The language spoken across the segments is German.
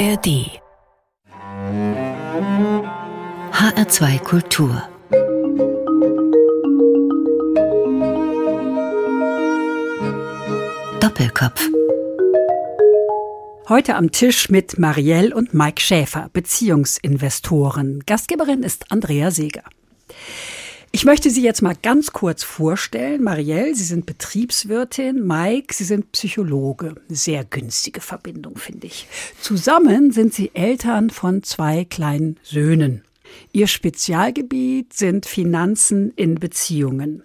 ARD HR2 Kultur Doppelkopf Heute am Tisch mit Marielle und Mike Schäfer, Beziehungsinvestoren. Gastgeberin ist Andrea Seeger. Ich möchte Sie jetzt mal ganz kurz vorstellen. Marielle, Sie sind Betriebswirtin. Mike, Sie sind Psychologe. Sehr günstige Verbindung, finde ich. Zusammen sind Sie Eltern von zwei kleinen Söhnen. Ihr Spezialgebiet sind Finanzen in Beziehungen.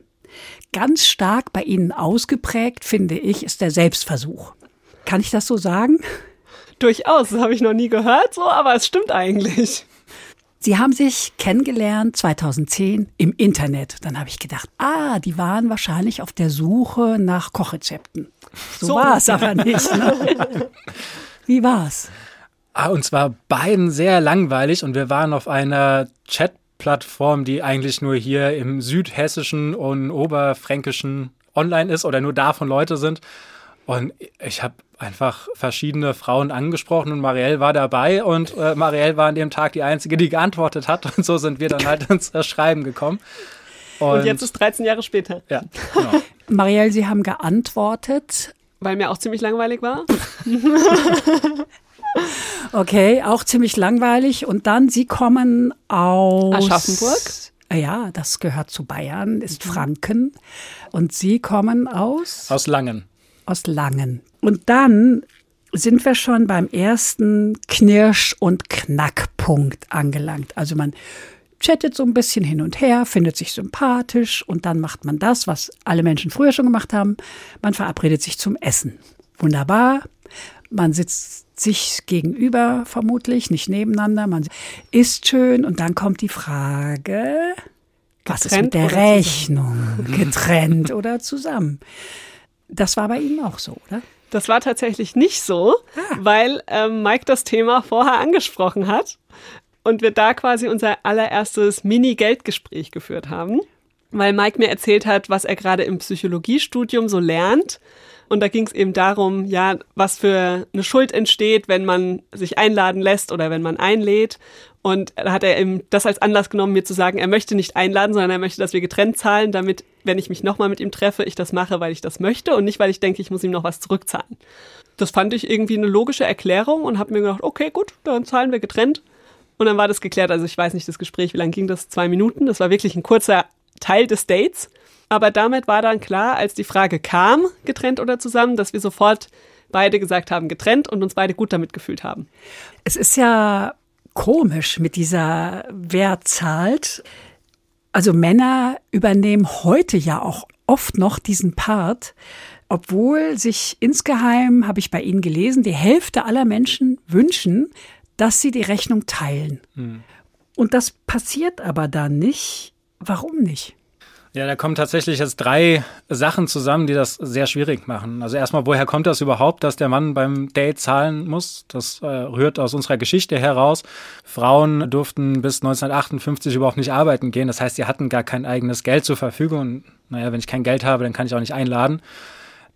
Ganz stark bei Ihnen ausgeprägt, finde ich, ist der Selbstversuch. Kann ich das so sagen? Durchaus, das habe ich noch nie gehört, so, aber es stimmt eigentlich. Sie haben sich kennengelernt 2010 im Internet. Dann habe ich gedacht, ah, die waren wahrscheinlich auf der Suche nach Kochrezepten. So, so. war es aber nicht. Ne? Wie war's? Ah, und zwar beiden sehr langweilig und wir waren auf einer Chat-Plattform, die eigentlich nur hier im südhessischen und oberfränkischen online ist oder nur davon Leute sind. Und ich habe einfach verschiedene Frauen angesprochen und Marielle war dabei und äh, Marielle war an dem Tag die Einzige, die geantwortet hat und so sind wir dann halt ins Schreiben gekommen. Und, und, jetzt ist 13 Jahre später. Ja, genau. Marielle, Sie haben geantwortet. Weil mir auch ziemlich langweilig war. okay, auch ziemlich langweilig. Und dann, Sie kommen aus Aschaffenburg. Ja, das gehört zu Bayern, ist. Franken. Und Sie kommen aus? Aus Langen aus Langen. Und dann sind wir schon beim ersten Knirsch- und Knackpunkt angelangt. Also man chattet so ein bisschen hin und her, findet sich sympathisch und dann macht man das, was alle Menschen früher schon gemacht haben. Man verabredet sich zum Essen. Wunderbar. Man sitzt sich gegenüber vermutlich, nicht nebeneinander. Man isst schön und dann kommt die Frage, was Getrennt ist mit der Rechnung? Zusammen? Getrennt oder zusammen? Das war bei Ihnen auch so, oder? Das war tatsächlich nicht so, ah. weil ähm, Mike das Thema vorher angesprochen hat und wir da quasi unser allererstes Mini-Geldgespräch geführt haben, weil Mike mir erzählt hat, was er gerade im Psychologiestudium so lernt und da ging es eben darum, ja, was für eine Schuld entsteht, wenn man sich einladen lässt oder wenn man einlädt. Und da hat er eben das als Anlass genommen, mir zu sagen, er möchte nicht einladen, sondern er möchte, dass wir getrennt zahlen, damit, wenn ich mich nochmal mit ihm treffe, ich das mache, weil ich das möchte und nicht, weil ich denke, ich muss ihm noch was zurückzahlen. Das fand ich irgendwie eine logische Erklärung und habe mir gedacht, okay, gut, dann zahlen wir getrennt. Und dann war das geklärt. Also ich weiß nicht, das Gespräch, wie lange ging das? Zwei Minuten. Das war wirklich ein kurzer Teil des Dates. Aber damit war dann klar, als die Frage kam, getrennt oder zusammen, dass wir sofort beide gesagt haben, getrennt und uns beide gut damit gefühlt haben. Es ist ja komisch mit dieser Wer zahlt. Also Männer übernehmen heute ja auch oft noch diesen Part, obwohl sich insgeheim, habe ich bei Ihnen gelesen, die Hälfte aller Menschen wünschen, dass sie die Rechnung teilen. Hm. Und das passiert aber dann nicht. Warum nicht? Ja, da kommen tatsächlich jetzt drei Sachen zusammen, die das sehr schwierig machen. Also erstmal, woher kommt das überhaupt, dass der Mann beim Date zahlen muss? Das äh, rührt aus unserer Geschichte heraus. Frauen durften bis 1958 überhaupt nicht arbeiten gehen. Das heißt, sie hatten gar kein eigenes Geld zur Verfügung. Und naja, wenn ich kein Geld habe, dann kann ich auch nicht einladen.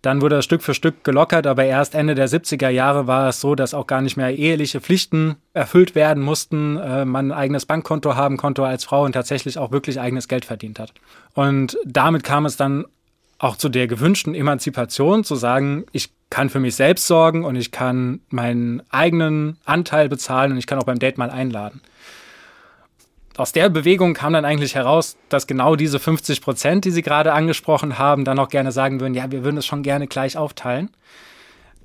Dann wurde das Stück für Stück gelockert, aber erst Ende der 70er Jahre war es so, dass auch gar nicht mehr eheliche Pflichten erfüllt werden mussten, äh, man ein eigenes Bankkonto haben konnte als Frau und tatsächlich auch wirklich eigenes Geld verdient hat. Und damit kam es dann auch zu der gewünschten Emanzipation, zu sagen, ich kann für mich selbst sorgen und ich kann meinen eigenen Anteil bezahlen und ich kann auch beim Date mal einladen aus der Bewegung kam dann eigentlich heraus, dass genau diese 50 Prozent, die Sie gerade angesprochen haben, dann auch gerne sagen würden, ja, wir würden es schon gerne gleich aufteilen.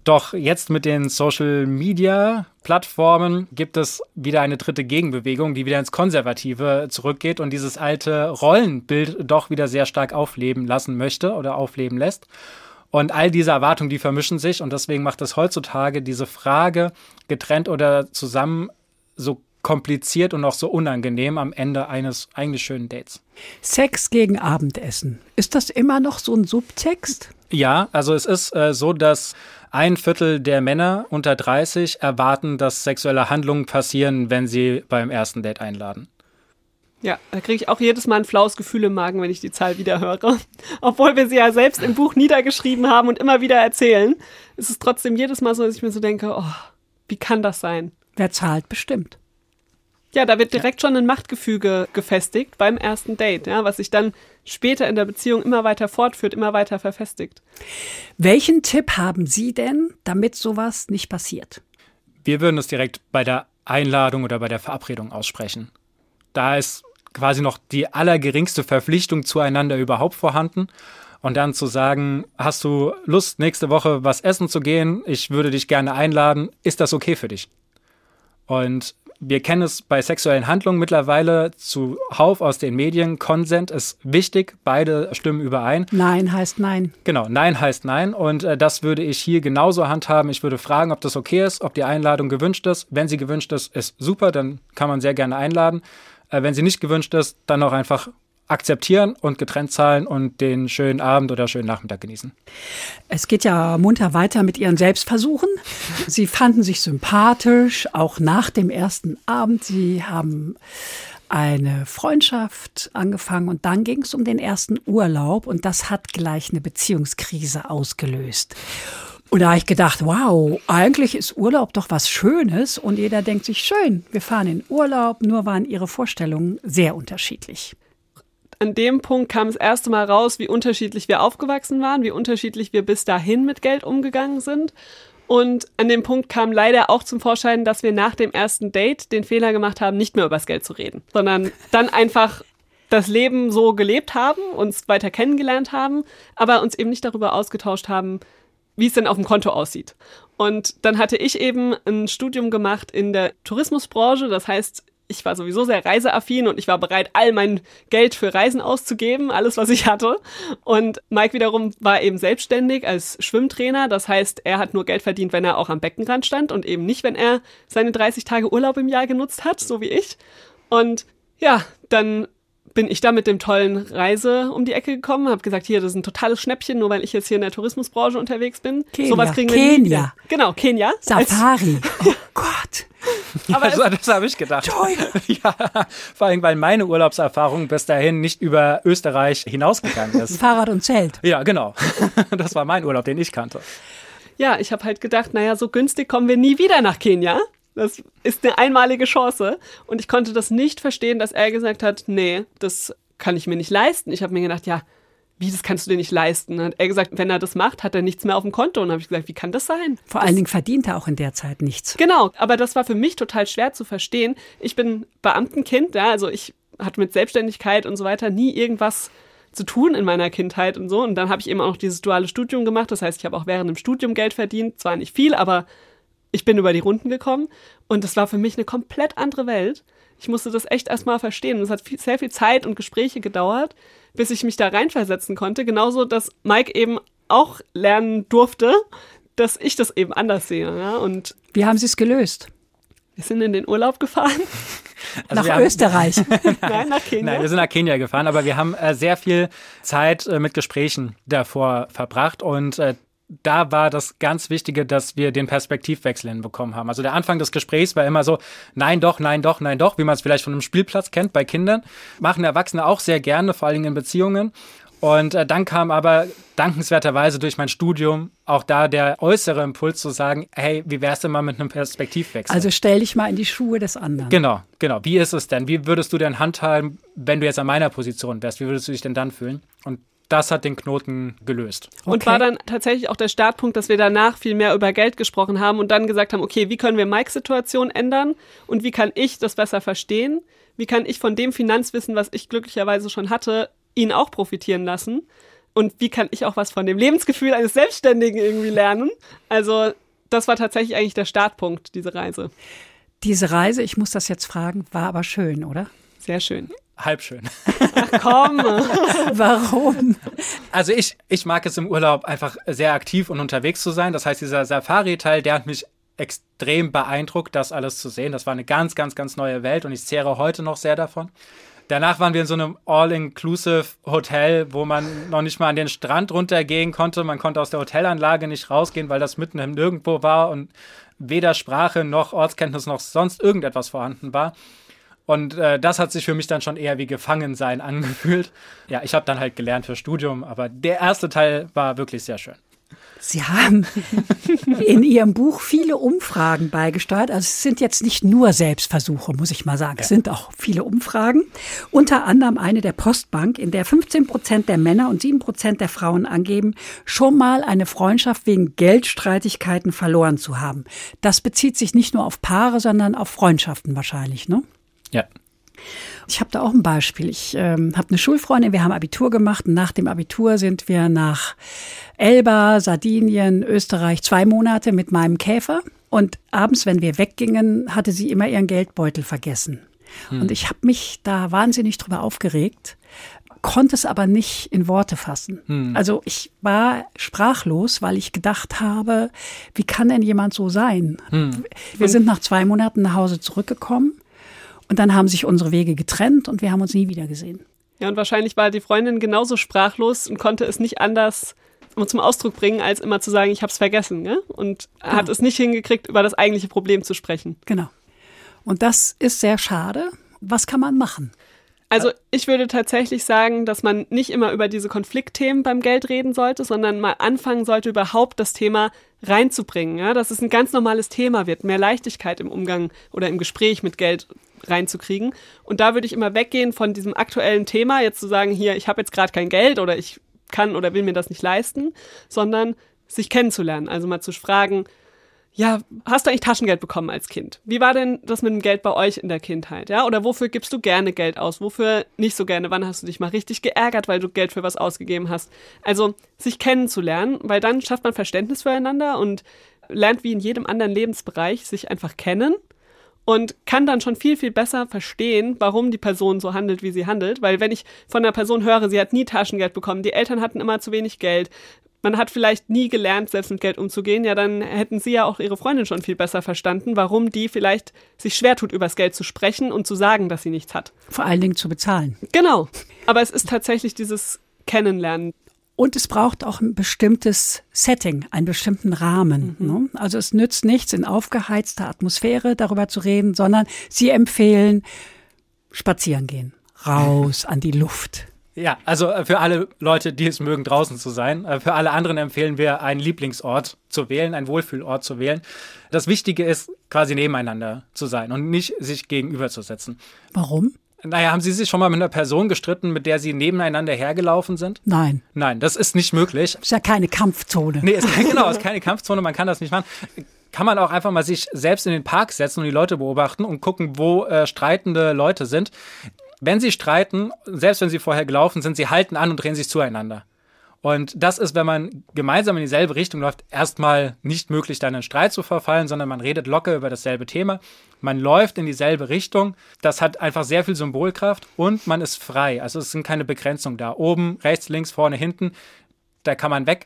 Doch jetzt mit den Social Media Plattformen gibt es wieder eine dritte Gegenbewegung, die wieder ins Konservative zurückgeht und dieses alte Rollenbild doch wieder sehr stark aufleben lassen möchte oder aufleben lässt. Und all diese Erwartungen, die vermischen sich und deswegen macht es heutzutage diese Frage getrennt oder zusammen so kompliziert und auch so unangenehm am Ende eines eigentlich schönen Dates. Sex gegen Abendessen. Ist das immer noch so ein Subtext? Ja, also es ist äh, so, dass ein Viertel der Männer unter 30 erwarten, dass sexuelle Handlungen passieren, wenn sie beim ersten Date einladen. Ja, da kriege ich auch jedes Mal ein flaues Gefühl im Magen, wenn ich die Zahl wieder höre. Obwohl wir sie ja selbst im Buch niedergeschrieben haben und immer wieder erzählen, ist es trotzdem jedes Mal so, dass ich mir so denke, oh, wie kann das sein? Wer zahlt, bestimmt. Ja, da wird direkt schon ein Machtgefüge gefestigt beim ersten Date, ja, was sich dann später in der Beziehung immer weiter fortführt, immer weiter verfestigt. Welchen Tipp haben Sie denn, damit sowas nicht passiert? Wir würden es direkt bei der Einladung oder bei der Verabredung aussprechen. Da ist quasi noch die allergeringste Verpflichtung zueinander überhaupt vorhanden. Und dann zu sagen, hast du Lust, nächste Woche was essen zu gehen? Ich würde dich gerne einladen. Ist das okay für dich? Und wir kennen es bei sexuellen Handlungen mittlerweile zuhauf aus den Medien. Consent ist wichtig, beide stimmen überein. Nein heißt nein. Genau, nein heißt nein. Und äh, das würde ich hier genauso handhaben. Ich würde fragen, ob das okay ist, ob die Einladung gewünscht ist. Wenn sie gewünscht ist, ist super, dann kann man sehr gerne einladen. Äh, wenn sie nicht gewünscht ist, dann auch einfach akzeptieren und getrennt zahlen und den schönen Abend oder schönen Nachmittag genießen. Es geht ja munter weiter mit Ihren Selbstversuchen. Sie fanden sich sympathisch, auch nach dem ersten Abend. Sie haben eine Freundschaft angefangen und dann ging es um den ersten Urlaub und das hat gleich eine Beziehungskrise ausgelöst. Und da habe ich gedacht, wow, eigentlich ist Urlaub doch was Schönes und jeder denkt sich, schön, wir fahren in Urlaub, nur waren ihre Vorstellungen sehr unterschiedlich an dem Punkt kam das erste Mal raus, wie unterschiedlich wir aufgewachsen waren, wie unterschiedlich wir bis dahin mit Geld umgegangen sind. Und an dem Punkt kam leider auch zum Vorschein, dass wir nach dem ersten Date den Fehler gemacht haben, nicht mehr über das Geld zu reden, sondern dann einfach das Leben so gelebt haben, uns weiter kennengelernt haben, aber uns eben nicht darüber ausgetauscht haben, wie es denn auf dem Konto aussieht. Und dann hatte ich eben ein Studium gemacht in der Tourismusbranche, das heißt, ich war sowieso sehr reiseaffin und ich war bereit, all mein Geld für Reisen auszugeben, alles, was ich hatte. Und Mike wiederum war eben selbstständig als Schwimmtrainer. Das heißt, er hat nur Geld verdient, wenn er auch am Beckenrand stand und eben nicht, wenn er seine 30 Tage Urlaub im Jahr genutzt hat, so wie ich. Und ja, dann bin ich da mit dem tollen Reise um die Ecke gekommen, habe gesagt, hier, das ist ein totales Schnäppchen, nur weil ich jetzt hier in der Tourismusbranche unterwegs bin. Kenia. Sowas kriegen wir Kenia. Nie genau, Kenia. Safari. Oh Gott. Aber also, das habe ich gedacht. Teuer. Ja, vor allem, weil meine Urlaubserfahrung bis dahin nicht über Österreich hinausgegangen ist. Fahrrad und Zelt. Ja, genau. Das war mein Urlaub, den ich kannte. Ja, ich habe halt gedacht, naja, so günstig kommen wir nie wieder nach Kenia. Das ist eine einmalige Chance. Und ich konnte das nicht verstehen, dass er gesagt hat, nee, das kann ich mir nicht leisten. Ich habe mir gedacht, ja, wie, das kannst du dir nicht leisten? Hat er gesagt, wenn er das macht, hat er nichts mehr auf dem Konto. Und habe ich gesagt, wie kann das sein? Vor das allen Dingen verdient er auch in der Zeit nichts. Genau, aber das war für mich total schwer zu verstehen. Ich bin Beamtenkind, ja, also ich hatte mit Selbstständigkeit und so weiter nie irgendwas zu tun in meiner Kindheit und so. Und dann habe ich eben auch noch dieses duale Studium gemacht. Das heißt, ich habe auch während dem Studium Geld verdient. Zwar nicht viel, aber ich bin über die Runden gekommen und das war für mich eine komplett andere Welt. Ich musste das echt erstmal verstehen. Und es hat viel, sehr viel Zeit und Gespräche gedauert, bis ich mich da reinversetzen konnte. Genauso, dass Mike eben auch lernen durfte, dass ich das eben anders sehe. Ja? Und Wie haben Sie es gelöst? Wir sind in den Urlaub gefahren. Also nach Österreich. Nein, nach Kenia. Nein, wir sind nach Kenia gefahren, aber wir haben äh, sehr viel Zeit äh, mit Gesprächen davor verbracht und äh, da war das ganz Wichtige, dass wir den Perspektivwechsel hinbekommen haben. Also der Anfang des Gesprächs war immer so, nein, doch, nein, doch, nein, doch, wie man es vielleicht von einem Spielplatz kennt bei Kindern. Machen Erwachsene auch sehr gerne, vor allen Dingen in Beziehungen. Und äh, dann kam aber dankenswerterweise durch mein Studium auch da der äußere Impuls zu sagen, hey, wie wär's denn mal mit einem Perspektivwechsel? Also stell dich mal in die Schuhe des anderen. Genau, genau. Wie ist es denn? Wie würdest du denn handhaben, wenn du jetzt an meiner Position wärst? Wie würdest du dich denn dann fühlen? Und das hat den Knoten gelöst. Okay. Und war dann tatsächlich auch der Startpunkt, dass wir danach viel mehr über Geld gesprochen haben und dann gesagt haben, okay, wie können wir Mikes Situation ändern und wie kann ich das besser verstehen? Wie kann ich von dem Finanzwissen, was ich glücklicherweise schon hatte, ihn auch profitieren lassen? Und wie kann ich auch was von dem Lebensgefühl eines Selbstständigen irgendwie lernen? Also das war tatsächlich eigentlich der Startpunkt, diese Reise. Diese Reise, ich muss das jetzt fragen, war aber schön, oder? Sehr schön halb schön. Ach komm. Warum? Also ich, ich mag es im Urlaub einfach sehr aktiv und unterwegs zu sein. Das heißt, dieser Safari-Teil, der hat mich extrem beeindruckt, das alles zu sehen. Das war eine ganz, ganz, ganz neue Welt und ich zehre heute noch sehr davon. Danach waren wir in so einem All-Inclusive Hotel, wo man noch nicht mal an den Strand runtergehen konnte. Man konnte aus der Hotelanlage nicht rausgehen, weil das mitten im Nirgendwo war und weder Sprache noch Ortskenntnis noch sonst irgendetwas vorhanden war. Und äh, das hat sich für mich dann schon eher wie Gefangensein angefühlt. Ja, ich habe dann halt gelernt für Studium, aber der erste Teil war wirklich sehr schön. Sie haben in Ihrem Buch viele Umfragen beigesteuert. Also es sind jetzt nicht nur Selbstversuche, muss ich mal sagen. Es sind auch viele Umfragen. Unter anderem eine der Postbank, in der 15 Prozent der Männer und 7 Prozent der Frauen angeben, schon mal eine Freundschaft wegen Geldstreitigkeiten verloren zu haben. Das bezieht sich nicht nur auf Paare, sondern auf Freundschaften wahrscheinlich, ne? Ja. Ich habe da auch ein Beispiel. Ich ähm, habe eine Schulfreundin, wir haben Abitur gemacht und nach dem Abitur sind wir nach Elba, Sardinien, Österreich zwei Monate mit meinem Käfer. Und abends, wenn wir weggingen, hatte sie immer ihren Geldbeutel vergessen. Hm. Und ich habe mich da wahnsinnig drüber aufgeregt, konnte es aber nicht in Worte fassen. Hm. Also ich war sprachlos, weil ich gedacht habe, wie kann denn jemand so sein? Hm. Wir sind nach zwei Monaten nach Hause zurückgekommen und dann haben sich unsere Wege getrennt und wir haben uns nie wieder gesehen. Ja, und wahrscheinlich war die Freundin genauso sprachlos und konnte es nicht anders zum Ausdruck bringen, als immer zu sagen, ich habe es vergessen. Gell? Und genau. hat es nicht hingekriegt, über das eigentliche Problem zu sprechen. Genau. Und das ist sehr schade. Was kann man machen? Also ich würde tatsächlich sagen, dass man nicht immer über diese Konfliktthemen beim Geld reden sollte, sondern mal anfangen sollte, überhaupt das Thema reinzubringen. Ja? Dass es ein ganz normales Thema wird, mehr Leichtigkeit im Umgang oder im Gespräch mit Geld reinzukriegen. Und da würde ich immer weggehen von diesem aktuellen Thema, jetzt zu sagen, hier, ich habe jetzt gerade kein Geld oder ich kann oder will mir das nicht leisten, sondern sich kennenzulernen. Also mal zu fragen, ja, hast du eigentlich Taschengeld bekommen als Kind? Wie war denn das mit dem Geld bei euch in der Kindheit? Ja, oder wofür gibst du gerne Geld aus? Wofür nicht so gerne? Wann hast du dich mal richtig geärgert, weil du Geld für was ausgegeben hast? Also, sich kennenzulernen, weil dann schafft man Verständnis füreinander und lernt wie in jedem anderen Lebensbereich sich einfach kennen und kann dann schon viel, viel besser verstehen, warum die Person so handelt, wie sie handelt. Weil wenn ich von einer Person höre, sie hat nie Taschengeld bekommen, die Eltern hatten immer zu wenig Geld, man hat vielleicht nie gelernt, selbst mit Geld umzugehen, ja, dann hätten sie ja auch ihre Freundin schon viel besser verstanden, warum die vielleicht sich schwer tut, übers Geld zu sprechen und zu sagen, dass sie nichts hat. Vor allen Dingen zu bezahlen. Genau. Aber es ist tatsächlich dieses Kennenlernen. Und es braucht auch ein bestimmtes Setting, einen bestimmten Rahmen. Mhm. Ne? Also es nützt nichts, in aufgeheizter Atmosphäre darüber zu reden, sondern Sie empfehlen, spazieren gehen, raus an die Luft. Ja, also äh, für alle Leute, die es mögen, draußen zu sein. Äh, für alle anderen empfehlen wir, einen Lieblingsort zu wählen, einen Wohlfühlort zu wählen. Das Wichtige ist, quasi nebeneinander zu sein und nicht sich gegenüberzusetzen. Warum? Naja, haben Sie sich schon mal mit einer Person gestritten, mit der Sie nebeneinander hergelaufen sind? Nein. Nein, das ist nicht möglich. Ist ja keine Kampfzone. Nee, ist, genau, ist keine Kampfzone, man kann das nicht machen. Kann man auch einfach mal sich selbst in den Park setzen und die Leute beobachten und gucken, wo äh, streitende Leute sind. Wenn sie streiten, selbst wenn sie vorher gelaufen sind, sie halten an und drehen sich zueinander. Und das ist, wenn man gemeinsam in dieselbe Richtung läuft, erstmal nicht möglich, dann in Streit zu verfallen, sondern man redet locker über dasselbe Thema. Man läuft in dieselbe Richtung. Das hat einfach sehr viel Symbolkraft und man ist frei. Also es sind keine Begrenzungen da. Oben, rechts, links, vorne, hinten. Da kann man weg.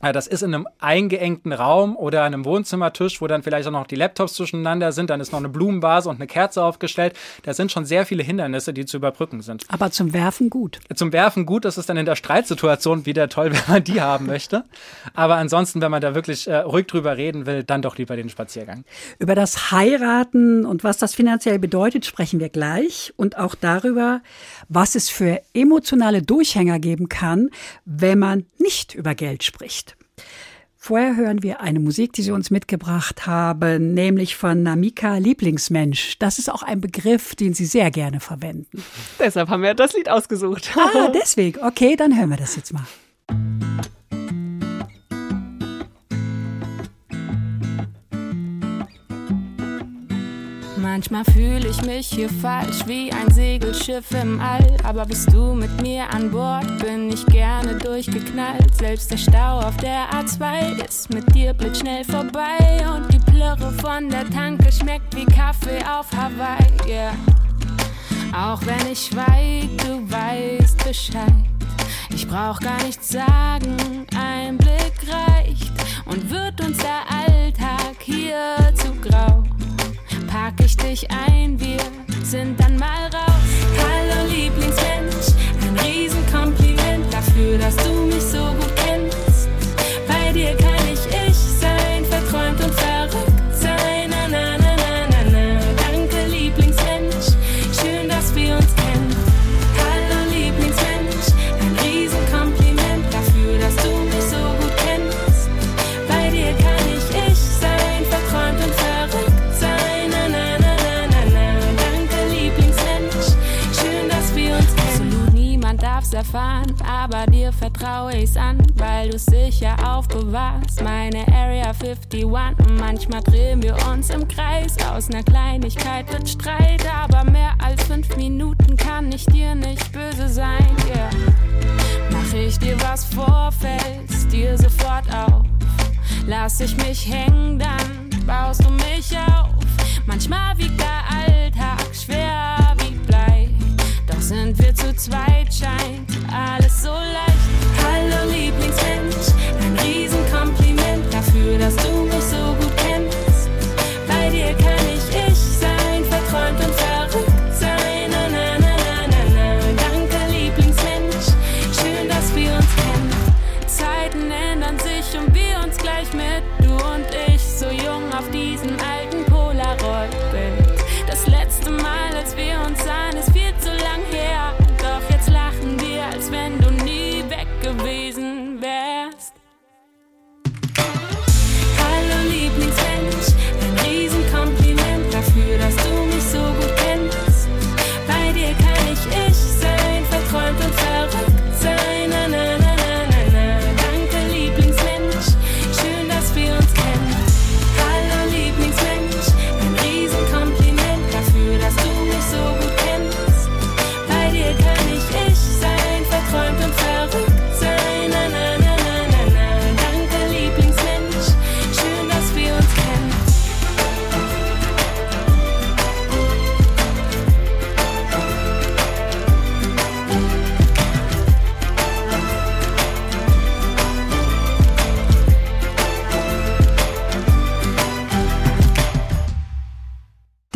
Das ist in einem eingeengten Raum oder einem Wohnzimmertisch, wo dann vielleicht auch noch die Laptops zwischeneinander sind. Dann ist noch eine Blumenvase und eine Kerze aufgestellt. Da sind schon sehr viele Hindernisse, die zu überbrücken sind. Aber zum Werfen gut. Zum Werfen gut. Das ist dann in der Streitsituation wieder toll, wenn man die haben möchte. Aber ansonsten, wenn man da wirklich äh, ruhig drüber reden will, dann doch lieber den Spaziergang. Über das Heiraten und was das finanziell bedeutet, sprechen wir gleich. Und auch darüber, was es für emotionale Durchhänger geben kann, wenn man nicht über Geld spricht. Vorher hören wir eine Musik, die Sie uns mitgebracht haben, nämlich von Namika Lieblingsmensch. Das ist auch ein Begriff, den Sie sehr gerne verwenden. Deshalb haben wir das Lied ausgesucht. Ah, deswegen. Okay, dann hören wir das jetzt mal. Manchmal fühle ich mich hier falsch wie ein Segelschiff im All. Aber bist du mit mir an Bord, bin ich gerne durchgeknallt. Selbst der Stau auf der A2 ist mit dir blitzschnell vorbei. Und die Plörre von der Tanke schmeckt wie Kaffee auf Hawaii. Yeah. Auch wenn ich schweig, du weißt Bescheid. Ich brauch gar nichts sagen, ein Blick reicht. Und wird uns der Alltag hier zu grau pack ich dich ein, wir sind dann mal raus. Hallo Lieblingsmensch, ein Riesenkompliment dafür, dass du mich so gut kennst. Bei dir kann ich ich sein, verträumt und verrückt ner Kleinigkeit wird Streit, aber mehr als fünf Minuten kann ich dir nicht böse sein. Yeah. Mach ich dir was vor, fällst dir sofort auf. Lass ich mich hängen,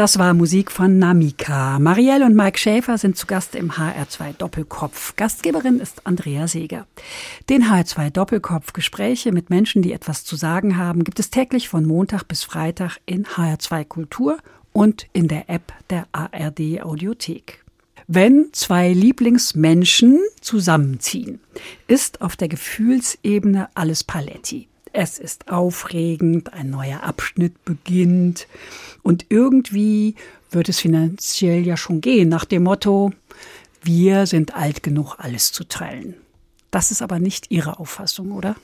Das war Musik von Namika. Marielle und Mike Schäfer sind zu Gast im HR2 Doppelkopf. Gastgeberin ist Andrea Seeger. Den HR2 Doppelkopf Gespräche mit Menschen, die etwas zu sagen haben, gibt es täglich von Montag bis Freitag in HR2 Kultur und in der App der ARD Audiothek. Wenn zwei Lieblingsmenschen zusammenziehen, ist auf der Gefühlsebene alles Paletti. Es ist aufregend, ein neuer Abschnitt beginnt und irgendwie wird es finanziell ja schon gehen, nach dem Motto, wir sind alt genug, alles zu teilen. Das ist aber nicht Ihre Auffassung, oder?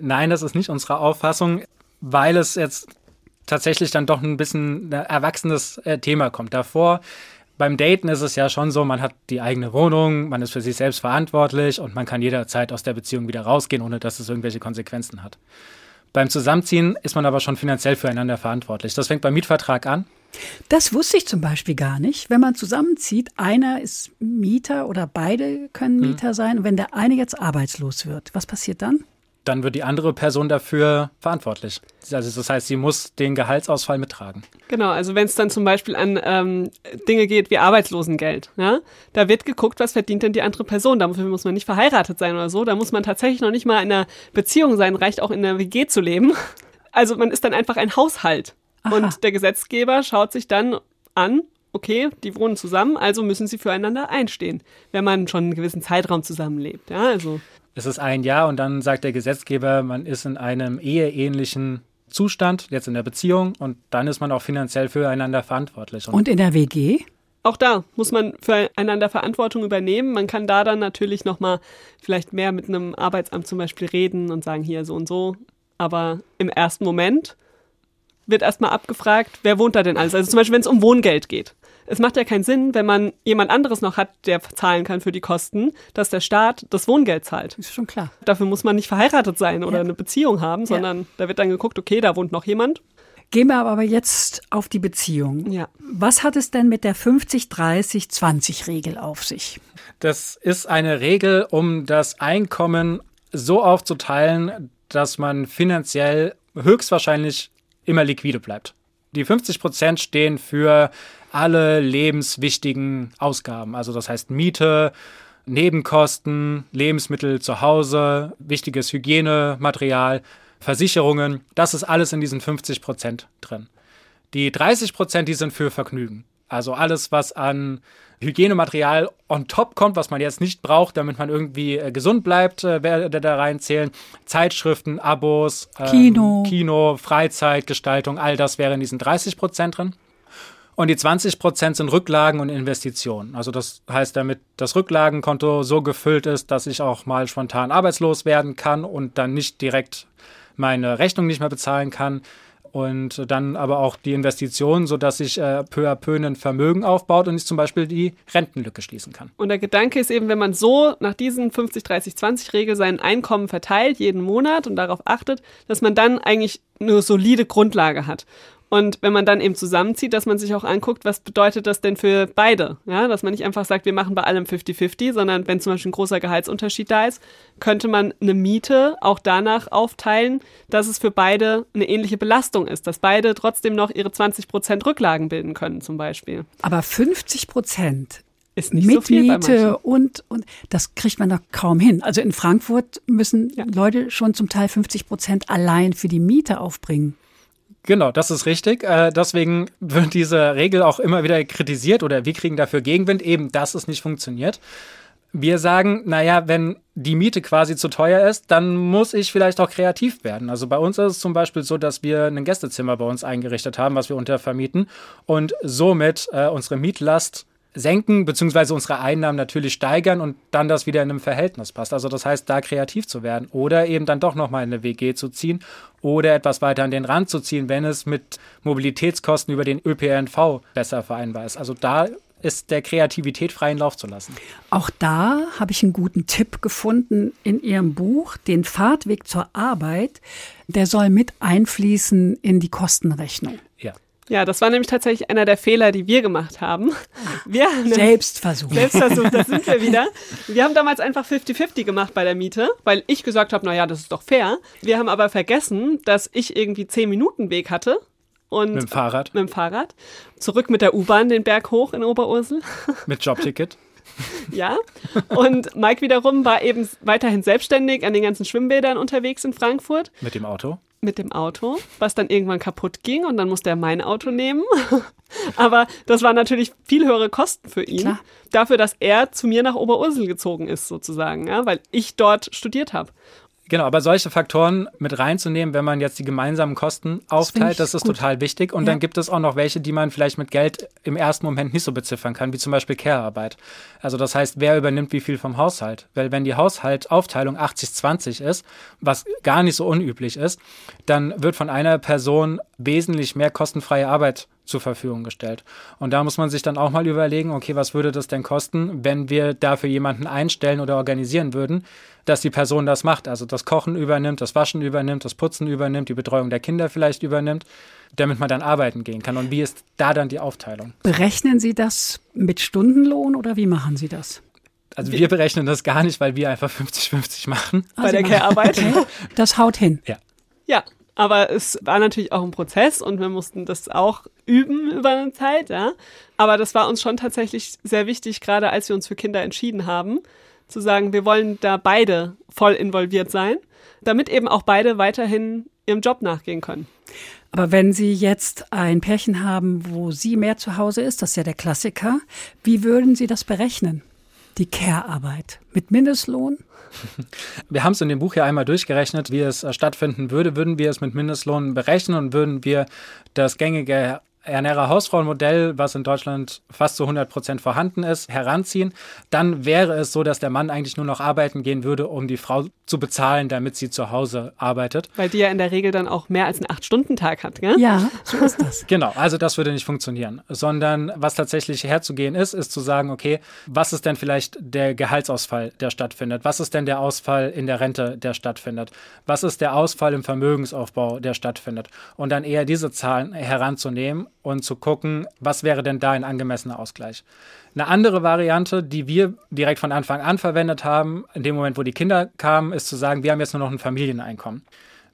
Nein, das ist nicht unsere Auffassung, weil es jetzt tatsächlich dann doch ein bisschen ein erwachsenes äh, Thema kommt. Davor beim Daten ist es ja schon so, man hat die eigene Wohnung, man ist für sich selbst verantwortlich und man kann jederzeit aus der Beziehung wieder rausgehen, ohne dass es irgendwelche Konsequenzen hat. Beim Zusammenziehen ist man aber schon finanziell füreinander verantwortlich. Das fängt beim Mietvertrag an. Das wusste ich zum Beispiel gar nicht. Wenn man zusammenzieht, einer ist Mieter oder beide können Mieter sein. Und wenn der eine jetzt arbeitslos wird, was passiert dann? Dann wird die andere Person dafür verantwortlich. Also das heißt, sie muss den Gehaltsausfall mittragen. Genau, also wenn es dann zum Beispiel an ähm, Dinge geht wie Arbeitslosengeld, ja, da wird geguckt, was verdient denn die andere Person. Dafür muss man nicht verheiratet sein oder so. Da muss man tatsächlich noch nicht mal in einer Beziehung sein, reicht auch in einer WG zu leben. Also man ist dann einfach ein Haushalt. Aha. Und der Gesetzgeber schaut sich dann an, okay, die wohnen zusammen, also müssen sie füreinander einstehen, wenn man schon einen gewissen Zeitraum zusammenlebt. Ja, also Es ist ein Jahr und dann sagt der Gesetzgeber, man ist in einem eheähnlichen Zustand, jetzt in der Beziehung, und dann ist man auch finanziell füreinander verantwortlich. Und in der WG? auch da muss man füreinander Verantwortung übernehmen. Man kann da dann natürlich nochmal vielleicht mehr mit einem Arbeitsamt zum Beispiel reden und sagen, hier so und so. Aber im ersten Moment wird erstmal abgefragt, wer wohnt da denn alles? Also zum Beispiel, wenn es um Wohngeld geht. Es macht ja keinen Sinn, wenn man jemand anderes noch hat, der zahlen kann für die Kosten, dass der Staat das Wohngeld zahlt. Ist schon klar. Dafür muss man nicht verheiratet sein oder Ja. eine Beziehung haben, sondern da wird dann geguckt, okay, da wohnt noch jemand. Gehen wir aber jetzt auf die Beziehung. Ja. Was hat es denn mit der 50-30-20-Regel auf sich? Das ist eine Regel, um das Einkommen so aufzuteilen, dass man finanziell höchstwahrscheinlich immer liquide bleibt. Die 50 Prozent stehen für alle lebenswichtigen Ausgaben. Also das heißt Miete, Nebenkosten, Lebensmittel zu Hause, wichtiges Hygienematerial, Versicherungen. Das ist alles in diesen 50 Prozent drin. Die 30 Prozent, die sind für Vergnügen. Also alles, was an Hygienematerial on top kommt, was man jetzt nicht braucht, damit man irgendwie äh, gesund bleibt, äh, werde da reinzählen. Zeitschriften, Abos, ähm, Kino. Kino, Freizeit, Gestaltung, all das wäre in diesen 30 Prozent drin. Und die 20 Prozent sind Rücklagen und Investitionen. Also das heißt, damit das Rücklagenkonto so gefüllt ist, dass ich auch mal spontan arbeitslos werden kann und dann nicht direkt meine Rechnung nicht mehr bezahlen kann. Und dann aber auch die Investitionen, sodass sich äh, peu à peu ein Vermögen aufbaut und ich zum Beispiel die Rentenlücke schließen kann. Und der Gedanke ist eben, wenn man so nach diesen 50-30-20-Regel sein Einkommen verteilt, jeden Monat und darauf achtet, dass man dann eigentlich eine solide Grundlage hat. Und wenn man dann eben zusammenzieht, dass man sich auch anguckt, was bedeutet das denn für beide? Ja, dass man nicht einfach sagt, wir machen bei allem 50-50, sondern wenn zum Beispiel ein großer Gehaltsunterschied da ist, könnte man eine Miete auch danach aufteilen, dass es für beide eine ähnliche Belastung ist, dass beide trotzdem noch ihre 20 Prozent Rücklagen bilden können, zum Beispiel. Aber 50 Prozent Ist nicht mit so viel Miete und, und das kriegt man doch kaum hin. Also in Frankfurt müssen Ja. Leute schon zum Teil 50 Prozent allein für die Miete aufbringen. Genau, das ist richtig. Äh, deswegen wird diese Regel auch immer wieder kritisiert oder wir kriegen dafür Gegenwind, eben, dass es nicht funktioniert. Wir sagen, naja, wenn die Miete quasi zu teuer ist, dann muss ich vielleicht auch kreativ werden. Also bei uns ist es zum Beispiel so, dass wir ein Gästezimmer bei uns eingerichtet haben, was wir untervermieten und somit äh, unsere Mietlast senken, beziehungsweise unsere Einnahmen natürlich steigern und dann das wieder in einem Verhältnis passt. Also das heißt, da kreativ zu werden oder eben dann doch nochmal in eine WG zu ziehen oder etwas weiter an den Rand zu ziehen, wenn es mit Mobilitätskosten über den ÖPNV besser vereinbar ist. Also da ist der Kreativität freien Lauf zu lassen. Auch da habe ich einen guten Tipp gefunden in Ihrem Buch, den Fahrtweg zur Arbeit. Der soll mit einfließen in die Kostenrechnung. Ja. Ja, das war nämlich tatsächlich einer der Fehler, die wir gemacht haben. Wir haben Selbstversuch. Selbstversuch, da sind wir wieder. Wir haben damals einfach 50-50 gemacht bei der Miete, weil ich gesagt habe, naja, das ist doch fair. Wir haben aber vergessen, dass ich irgendwie 10 Minuten Weg hatte. Und Mit dem Fahrrad, mit dem Fahrrad. Zurück mit der U-Bahn den Berg hoch in Oberursel. mit Jobticket. Ja. Und Mike wiederum war eben weiterhin selbstständig an den ganzen Schwimmbädern unterwegs in Frankfurt Mit dem Auto. Mit dem Auto, was dann irgendwann kaputt ging und dann musste er mein Auto nehmen. Aber das waren natürlich viel höhere Kosten für ihn. Klar. Dafür, dass er zu mir nach Oberursel gezogen ist, sozusagen, ja, weil ich dort studiert habe. Genau, aber solche Faktoren mit reinzunehmen, wenn man jetzt die gemeinsamen Kosten aufteilt, ich das, ist gut. total wichtig. Und Ja. dann gibt es auch noch welche, die man vielleicht mit Geld im ersten Moment nicht so beziffern kann, wie zum Beispiel Care-Arbeit. Also das heißt, wer übernimmt wie viel vom Haushalt? Weil wenn die Haushaltaufteilung 80-20 ist, was gar nicht so unüblich ist, dann wird von einer Person wesentlich mehr kostenfreie Arbeit zur Verfügung gestellt. Und da muss man sich dann auch mal überlegen, okay, was würde das denn kosten, wenn wir dafür jemanden einstellen oder organisieren würden, dass die Person das macht, also das Kochen übernimmt, das Waschen übernimmt, das Putzen übernimmt, die Betreuung der Kinder vielleicht übernimmt, damit man dann arbeiten gehen kann. Und wie ist da dann die Aufteilung? Berechnen Sie das mit Stundenlohn oder wie machen Sie das? Also wir berechnen das gar nicht, weil wir einfach 50-50 machen. Bei der Care-Arbeit. Okay, das haut hin. Ja, aber es war natürlich auch ein Prozess und wir mussten das auch üben über eine Zeit, ja. Aber das war uns schon tatsächlich sehr wichtig, gerade als wir uns für Kinder entschieden haben, zu sagen, wir wollen da beide voll involviert sein, damit eben auch beide weiterhin ihrem Job nachgehen können. Aber wenn Sie jetzt ein Pärchen haben, wo sie mehr zu Hause ist, das ist ja der Klassiker, wie würden Sie das berechnen? Die Care-Arbeit mit Mindestlohn? Wir haben es in dem Buch ja einmal durchgerechnet, wie es äh, stattfinden würde. Würden wir es mit Mindestlohn berechnen und würden wir das gängige Ernährer Hausfrauenmodell, was in Deutschland fast zu 100 Prozent vorhanden ist, heranziehen, dann wäre es so, dass der Mann eigentlich nur noch arbeiten gehen würde, um die Frau zu bezahlen, damit sie zu Hause arbeitet. Weil die ja in der Regel dann auch mehr als einen Acht-Stunden-Tag hat, gell? Ja, so ist das. Genau, also das würde nicht funktionieren, sondern was tatsächlich herzugehen ist, ist zu sagen, okay, was ist denn vielleicht der Gehaltsausfall, der stattfindet? Was ist denn der Ausfall in der Rente, der stattfindet? Was ist der Ausfall im Vermögensaufbau, der stattfindet? Und dann eher diese Zahlen heranzunehmen und zu gucken, was wäre denn da ein angemessener Ausgleich? Eine andere Variante, die wir direkt von Anfang an verwendet haben, in dem Moment, wo die Kinder kamen, ist zu sagen, wir haben jetzt nur noch ein Familieneinkommen.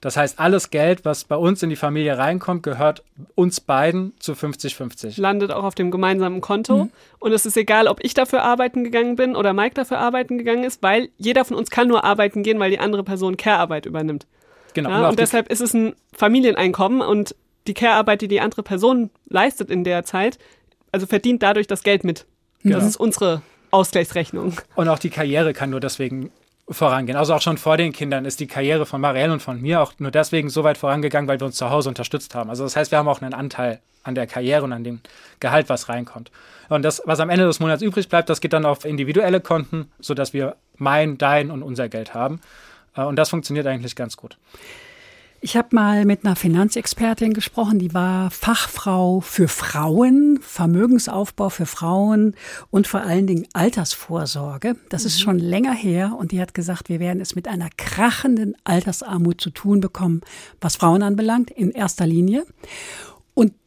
Das heißt, alles Geld, was bei uns in die Familie reinkommt, gehört uns beiden zu 50-50. landet auch auf dem gemeinsamen Konto. Und es ist egal, ob ich dafür arbeiten gegangen bin oder Mike dafür arbeiten gegangen ist, weil jeder von uns kann nur arbeiten gehen, weil die andere Person Care-Arbeit übernimmt. Genau. Ja, und deshalb ist es ein Familieneinkommen und die Care-Arbeit, die die andere Person leistet in der Zeit, also verdient dadurch das Geld mit. Genau. Das ist unsere Ausgleichsrechnung. Und auch die Karriere kann nur deswegen vorangehen. Also auch schon vor den Kindern ist die Karriere von Marielle und von mir auch nur deswegen so weit vorangegangen, weil wir uns zu Hause unterstützt haben. Also das heißt, wir haben auch einen Anteil an der Karriere und an dem Gehalt, was reinkommt. Und das, was am Ende des Monats übrig bleibt, das geht dann auf individuelle Konten, sodass wir mein, dein und unser Geld haben. Äh, und das funktioniert eigentlich ganz gut. Ich habe mal mit einer Finanzexpertin gesprochen, die war Fachfrau für Frauen, Vermögensaufbau für Frauen und vor allen Dingen Altersvorsorge. Das mhm. ist schon länger her und die hat gesagt, wir werden es mit einer krachenden Altersarmut zu tun bekommen, was Frauen anbelangt, in erster Linie.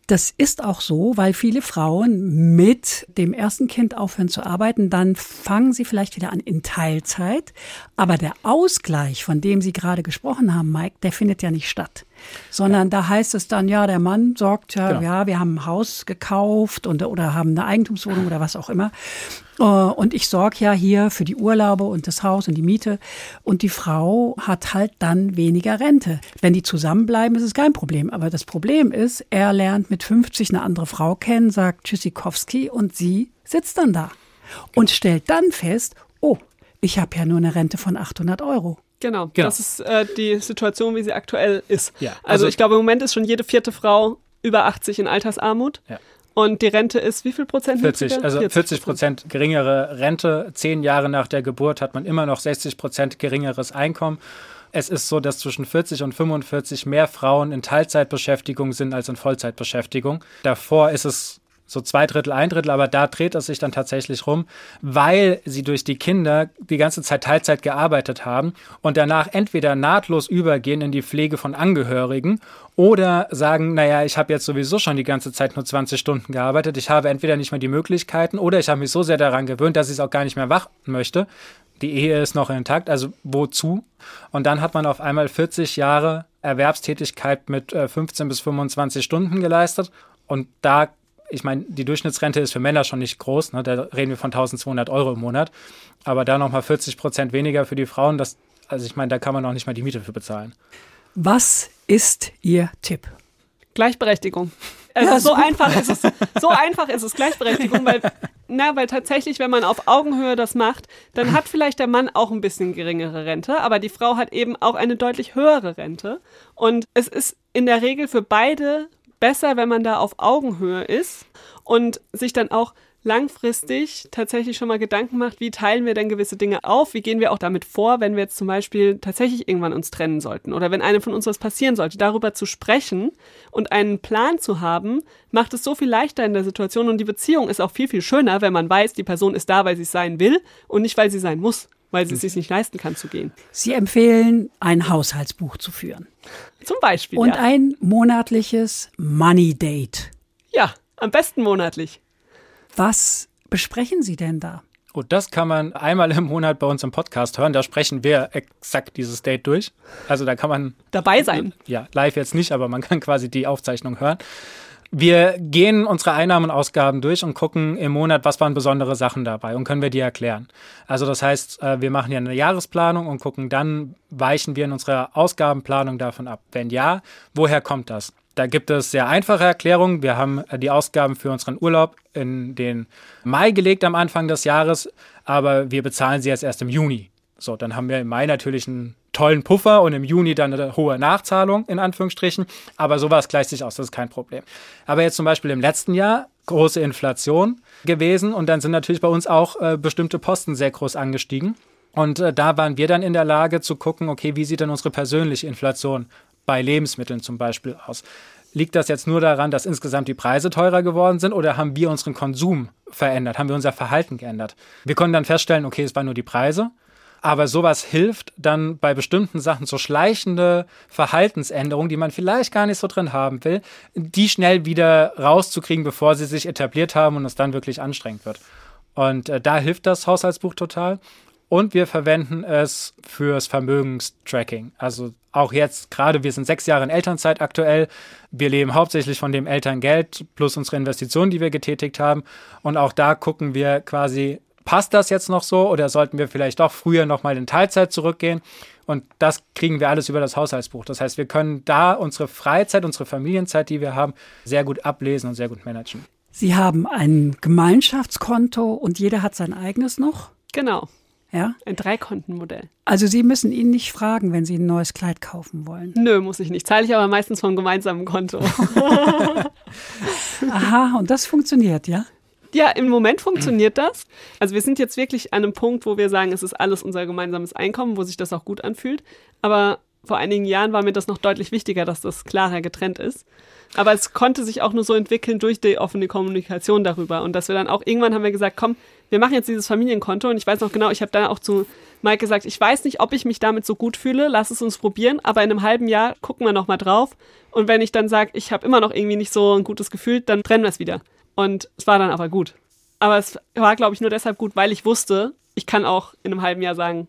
Das ist auch so, weil viele Frauen mit dem ersten Kind aufhören zu arbeiten, dann fangen sie vielleicht wieder an in Teilzeit. Aber der Ausgleich, von dem Sie gerade gesprochen haben, Mike, der findet ja nicht statt. Sondern ja. da heißt es dann, ja, der Mann sorgt ja, genau. ja, wir haben ein Haus gekauft und, oder haben eine Eigentumswohnung oder was auch immer. Äh, und ich sorge ja hier für die Urlaube und das Haus und die Miete. Und die Frau hat halt dann weniger Rente. Wenn die zusammenbleiben, ist es kein Problem. Aber das Problem ist, er lernt mit 50 eine andere Frau kennen, sagt Tschüssikowski und sie sitzt dann da und stellt dann fest, oh, ich habe ja nur eine Rente von 800 Euro. Genau, genau. das ist äh, die Situation, wie sie aktuell ist. Ja, also, also ich glaube, im Moment ist schon jede vierte Frau über 80 in Altersarmut. Ja. Und die Rente ist wie viel Prozent? 40, also 40 Prozent geringere Rente. Zehn Jahre nach der Geburt hat man immer noch 60 Prozent geringeres Einkommen. Es ist so, dass zwischen 40 und 45 mehr Frauen in Teilzeitbeschäftigung sind als in Vollzeitbeschäftigung. Davor ist es so zwei Drittel, ein Drittel, aber da dreht es sich dann tatsächlich rum, weil sie durch die Kinder die ganze Zeit Teilzeit gearbeitet haben und danach entweder nahtlos übergehen in die Pflege von Angehörigen oder sagen, naja, ich habe jetzt sowieso schon die ganze Zeit nur 20 Stunden gearbeitet, ich habe entweder nicht mehr die Möglichkeiten oder ich habe mich so sehr daran gewöhnt, dass ich es auch gar nicht mehr machen möchte. Die Ehe ist noch intakt, also wozu? Und dann hat man auf einmal 40 Jahre Erwerbstätigkeit mit 15 äh, bis 25 Stunden geleistet und da ich meine, die Durchschnittsrente ist für Männer schon nicht groß, ne? da reden wir von 1200 Euro im Monat, aber da nochmal 40 Prozent weniger für die Frauen, das, also ich meine, da kann man auch nicht mal die Miete für bezahlen. Was ist Ihr Tipp? Gleichberechtigung. Also ja, so einfach ist es. So einfach ist es Gleichberechtigung, weil, na, weil tatsächlich, wenn man auf Augenhöhe das macht, dann hat vielleicht der Mann auch ein bisschen geringere Rente, aber die Frau hat eben auch eine deutlich höhere Rente. Und es ist in der Regel für beide besser, wenn man da auf Augenhöhe ist und sich dann auch langfristig tatsächlich schon mal Gedanken macht, wie teilen wir denn gewisse Dinge auf, wie gehen wir auch damit vor, wenn wir jetzt zum Beispiel tatsächlich irgendwann uns trennen sollten oder wenn einem von uns was passieren sollte. Darüber zu sprechen und einen Plan zu haben, macht es so viel leichter in der Situation und die Beziehung ist auch viel, viel schöner, wenn man weiß, die Person ist da, weil sie es sein will und nicht, weil sie sein muss weil sie es sich nicht leisten kann zu gehen. Sie empfehlen, ein Haushaltsbuch zu führen. Zum Beispiel. Und ja. ein monatliches Money Date. Ja, am besten monatlich. Was besprechen Sie denn da? Und oh, das kann man einmal im Monat bei uns im Podcast hören. Da sprechen wir exakt dieses Date durch. Also da kann man dabei sein. Ja, live jetzt nicht, aber man kann quasi die Aufzeichnung hören. Wir gehen unsere Einnahmen und Ausgaben durch und gucken im Monat, was waren besondere Sachen dabei und können wir die erklären. Also das heißt, äh, wir machen ja eine Jahresplanung und gucken dann, weichen wir in unserer Ausgabenplanung davon ab. Wenn ja, woher kommt das? Da gibt es sehr einfache Erklärungen. Wir haben äh, die Ausgaben für unseren Urlaub in den Mai gelegt am Anfang des Jahres, aber wir bezahlen sie jetzt erst im Juni. So, dann haben wir im Mai natürlich einen tollen Puffer und im Juni dann eine hohe Nachzahlung, in Anführungsstrichen. Aber sowas gleicht sich aus, das ist kein Problem. Aber jetzt zum Beispiel im letzten Jahr große Inflation gewesen und dann sind natürlich bei uns auch äh, bestimmte Posten sehr groß angestiegen. Und äh, da waren wir dann in der Lage zu gucken, okay, wie sieht denn unsere persönliche Inflation bei Lebensmitteln zum Beispiel aus? Liegt das jetzt nur daran, dass insgesamt die Preise teurer geworden sind oder haben wir unseren Konsum verändert? Haben wir unser Verhalten geändert? Wir konnten dann feststellen, okay, es waren nur die Preise aber sowas hilft dann bei bestimmten Sachen, so schleichende Verhaltensänderungen, die man vielleicht gar nicht so drin haben will, die schnell wieder rauszukriegen, bevor sie sich etabliert haben und es dann wirklich anstrengend wird. Und äh, da hilft das Haushaltsbuch total. Und wir verwenden es fürs Vermögenstracking. Also auch jetzt, gerade wir sind sechs Jahre in Elternzeit aktuell. Wir leben hauptsächlich von dem Elterngeld plus unsere Investitionen, die wir getätigt haben. Und auch da gucken wir quasi, passt das jetzt noch so oder sollten wir vielleicht doch früher nochmal in Teilzeit zurückgehen? Und das kriegen wir alles über das Haushaltsbuch. Das heißt, wir können da unsere Freizeit, unsere Familienzeit, die wir haben, sehr gut ablesen und sehr gut managen. Sie haben ein Gemeinschaftskonto und jeder hat sein eigenes noch? Genau. Ja? Ein Dreikontenmodell. Also Sie müssen ihn nicht fragen, wenn Sie ein neues Kleid kaufen wollen. Nö, muss ich nicht. Zahle ich aber meistens vom gemeinsamen Konto. Aha, und das funktioniert, ja? Ja, im Moment funktioniert das. Also wir sind jetzt wirklich an einem Punkt, wo wir sagen, es ist alles unser gemeinsames Einkommen, wo sich das auch gut anfühlt. Aber vor einigen Jahren war mir das noch deutlich wichtiger, dass das klarer getrennt ist. Aber es konnte sich auch nur so entwickeln durch die offene Kommunikation darüber. Und dass wir dann auch irgendwann haben wir gesagt, komm, wir machen jetzt dieses Familienkonto. Und ich weiß noch genau, ich habe dann auch zu Mike gesagt, ich weiß nicht, ob ich mich damit so gut fühle, lass es uns probieren. Aber in einem halben Jahr gucken wir nochmal drauf. Und wenn ich dann sage, ich habe immer noch irgendwie nicht so ein gutes Gefühl, dann trennen wir es wieder. Und es war dann aber gut. Aber es war, glaube ich, nur deshalb gut, weil ich wusste, ich kann auch in einem halben Jahr sagen,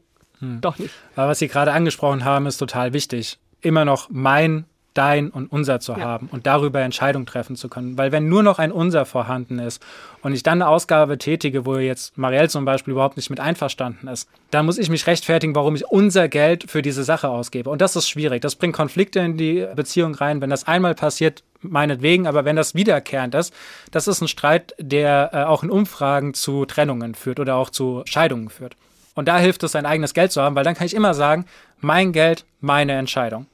doch nicht. Aber was Sie gerade angesprochen haben, ist total wichtig. Immer noch mein, dein und unser zu Ja. haben und darüber Entscheidungen treffen zu können. Weil wenn nur noch ein unser vorhanden ist und ich dann eine Ausgabe tätige, wo jetzt Marielle zum Beispiel überhaupt nicht mit einverstanden ist, dann muss ich mich rechtfertigen, warum ich unser Geld für diese Sache ausgebe. Und das ist schwierig. Das bringt Konflikte in die Beziehung rein. Wenn das einmal passiert, meinetwegen, aber wenn das wiederkehrend ist, das ist ein Streit, der äh, auch in Umfragen zu Trennungen führt oder auch zu Scheidungen führt. Und da hilft es, sein eigenes Geld zu haben, weil dann kann ich immer sagen, mein Geld, meine Entscheidung.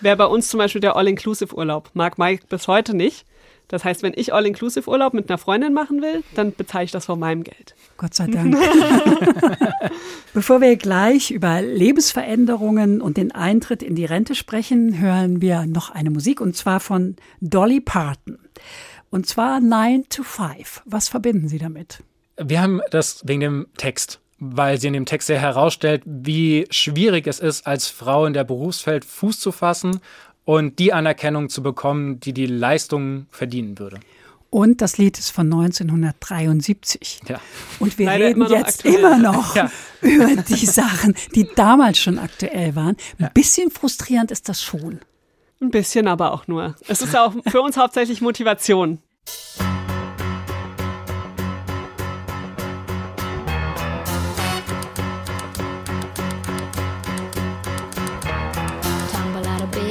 Wäre bei uns zum Beispiel der All-Inclusive-Urlaub. Mag Mike bis heute nicht. Das heißt, wenn ich All-Inclusive-Urlaub mit einer Freundin machen will, dann bezahle ich das von meinem Geld. Gott sei Dank. Bevor wir gleich über Lebensveränderungen und den Eintritt in die Rente sprechen, hören wir noch eine Musik und zwar von Dolly Parton. Und zwar 9 to 5. Was verbinden Sie damit? Wir haben das wegen dem Text, weil sie in dem Text sehr herausstellt, wie schwierig es ist, als Frau in der Berufsfeld Fuß zu fassen und die Anerkennung zu bekommen, die die Leistung verdienen würde. Und das Lied ist von 1973. Ja. Und wir Leider reden immer noch jetzt aktuell. immer noch Ja. über die Sachen, die damals schon aktuell waren. Ein bisschen frustrierend ist das schon. Ein bisschen aber auch nur. Es ist auch für uns hauptsächlich Motivation.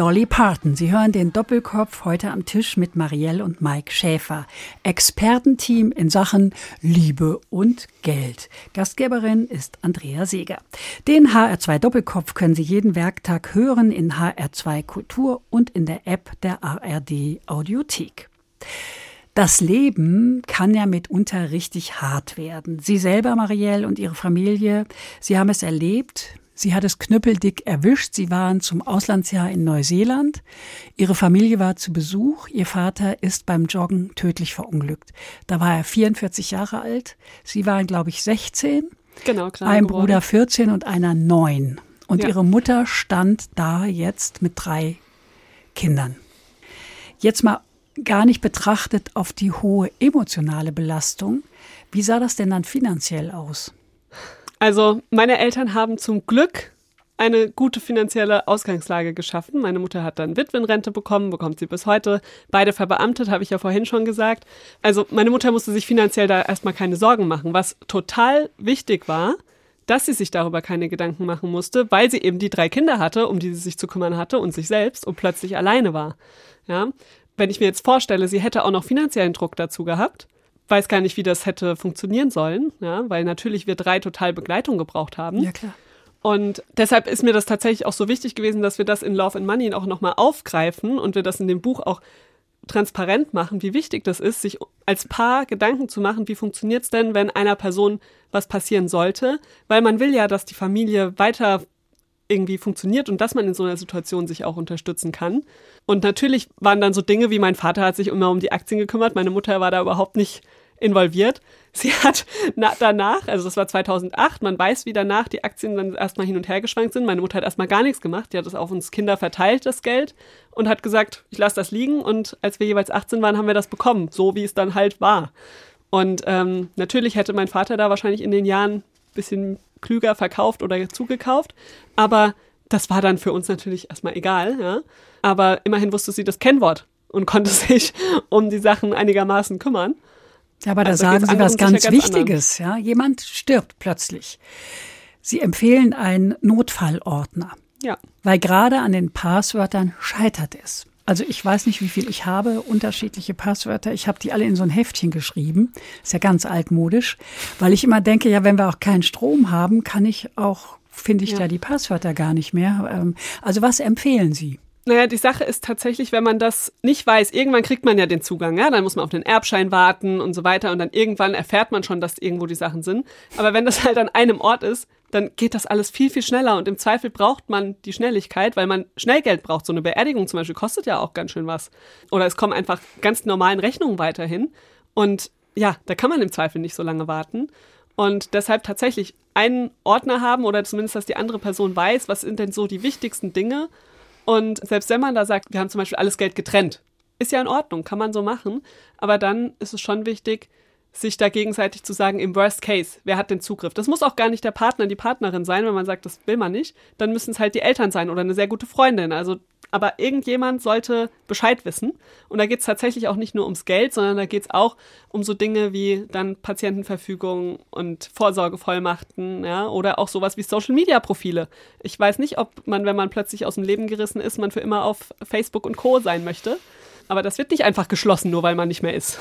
Dolly Parton. Sie hören den Doppelkopf heute am Tisch mit Marielle und Mike Schäfer. Expertenteam in Sachen Liebe und Geld. Gastgeberin ist Andrea Seeger. Den HR2 Doppelkopf können Sie jeden Werktag hören in HR2 Kultur und in der App der ARD Audiothek. Das Leben kann ja mitunter richtig hart werden. Sie selber, Marielle, und Ihre Familie, Sie haben es erlebt. Sie hat es knüppeldick erwischt. Sie waren zum Auslandsjahr in Neuseeland. Ihre Familie war zu Besuch. Ihr Vater ist beim Joggen tödlich verunglückt. Da war er 44 Jahre alt. Sie waren, glaube ich, 16. Genau, klar. Ein Bruder 14 und einer 9. Und Ja. ihre Mutter stand da jetzt mit drei Kindern. Jetzt mal gar nicht betrachtet auf die hohe emotionale Belastung. Wie sah das denn dann finanziell aus? Also meine Eltern haben zum Glück eine gute finanzielle Ausgangslage geschaffen. Meine Mutter hat dann Witwenrente bekommen, bekommt sie bis heute. Beide verbeamtet, habe ich ja vorhin schon gesagt. Also meine Mutter musste sich finanziell da erstmal keine Sorgen machen, was total wichtig war, dass sie sich darüber keine Gedanken machen musste, weil sie eben die drei Kinder hatte, um die sie sich zu kümmern hatte und sich selbst und plötzlich alleine war. Ja, wenn ich mir jetzt vorstelle, sie hätte auch noch finanziellen Druck dazu gehabt, weiß gar nicht, wie das hätte funktionieren sollen, ja, weil natürlich wir drei total Begleitung gebraucht haben. klar. Und deshalb ist mir das tatsächlich auch so wichtig gewesen, dass wir das in Love and Money auch nochmal aufgreifen und wir das in dem Buch auch transparent machen, wie wichtig das ist, sich als Paar Gedanken zu machen, wie funktioniert es denn, wenn einer Person was passieren sollte, weil man will ja, dass die Familie weiter irgendwie funktioniert und dass man in so einer Situation sich auch unterstützen kann. Und natürlich waren dann so Dinge wie mein Vater hat sich immer um die Aktien gekümmert, meine Mutter war da überhaupt nicht involviert. Sie hat na, danach, also das war 2008, man weiß, wie danach die Aktien dann erstmal hin und her geschwankt sind. Meine Mutter hat erstmal gar nichts gemacht. Die hat es auf uns Kinder verteilt, das Geld, und hat gesagt, ich lasse das liegen. Und als wir jeweils 18 waren, haben wir das bekommen, so wie es dann halt war. Und ähm, natürlich hätte mein Vater da wahrscheinlich in den Jahren ein bisschen klüger verkauft oder zugekauft. Aber das war dann für uns natürlich erstmal egal. Ja? Aber immerhin wusste sie das Kennwort und konnte sich um die Sachen einigermaßen kümmern. Ja, aber da Also sagen geht's Sie was ganz ganz Wichtiges. Ja, jemand stirbt plötzlich. Sie empfehlen einen Notfallordner, Ja. weil gerade an den Passwörtern scheitert es. Also ich weiß nicht, wie viel ich habe, unterschiedliche Passwörter. Ich habe die alle in so ein Heftchen geschrieben. Ist ja ganz altmodisch, weil ich immer denke, ja, wenn wir auch keinen Strom haben, kann ich auch, finde ich Ja. ja die Passwörter gar nicht mehr. Ähm, Also was empfehlen Sie? Naja, die Sache ist tatsächlich, wenn man das nicht weiß, irgendwann kriegt man ja den Zugang, ja, dann muss man auf den Erbschein warten und so weiter und dann irgendwann erfährt man schon, dass irgendwo die Sachen sind. Aber wenn das halt an einem Ort ist, dann geht das alles viel, viel schneller und im Zweifel braucht man die Schnelligkeit, weil man schnell Geld braucht. So eine Beerdigung zum Beispiel kostet ja auch ganz schön was. Oder es kommen einfach ganz normalen Rechnungen weiterhin und ja, da kann man im Zweifel nicht so lange warten. Und deshalb tatsächlich einen Ordner haben oder zumindest, dass die andere Person weiß, was sind denn so die wichtigsten Dinge und selbst wenn man da sagt, wir haben zum Beispiel alles Geld getrennt, ist ja in Ordnung, kann man so machen. Aber dann ist es schon wichtig, sich da gegenseitig zu sagen, im Worst Case, wer hat den Zugriff? Das muss auch gar nicht der Partner, die Partnerin sein, wenn man sagt, das will man nicht. Dann müssen es halt die Eltern sein oder eine sehr gute Freundin. Also, aber irgendjemand sollte Bescheid wissen. Und da geht es tatsächlich auch nicht nur ums Geld, sondern da geht es auch um so Dinge wie dann Patientenverfügung und Vorsorgevollmachten, ja, oder auch sowas wie Social Media Profile. Ich weiß nicht, ob man, wenn man plötzlich aus dem Leben gerissen ist, man für immer auf Facebook und Co. sein möchte. Aber das wird nicht einfach geschlossen, nur weil man nicht mehr ist.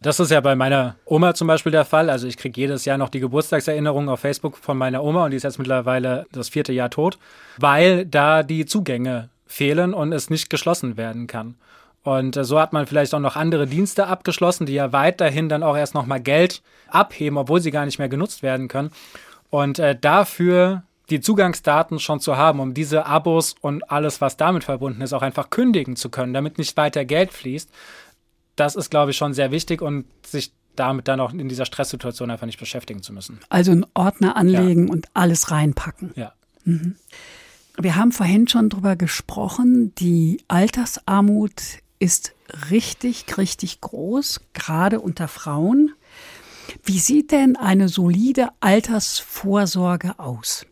Das ist ja bei meiner Oma zum Beispiel der Fall. Also ich kriege jedes Jahr noch die Geburtstagserinnerung auf Facebook von meiner Oma und die ist jetzt mittlerweile das vierte Jahr tot, weil da die Zugänge fehlen und es nicht geschlossen werden kann. Und äh, so hat man vielleicht auch noch andere Dienste abgeschlossen, die ja weiterhin dann auch erst nochmal Geld abheben, obwohl sie gar nicht mehr genutzt werden können. Und äh, dafür die Zugangsdaten schon zu haben, um diese Abos und alles, was damit verbunden ist, auch einfach kündigen zu können, damit nicht weiter Geld fließt. Das ist, glaube ich, schon sehr wichtig und sich damit dann auch in dieser Stresssituation einfach nicht beschäftigen zu müssen. Also einen Ordner anlegen und alles reinpacken. Ja. Wir haben vorhin schon drüber gesprochen, die Altersarmut ist richtig, richtig groß, gerade unter Frauen. Wie sieht denn eine solide Altersvorsorge aus?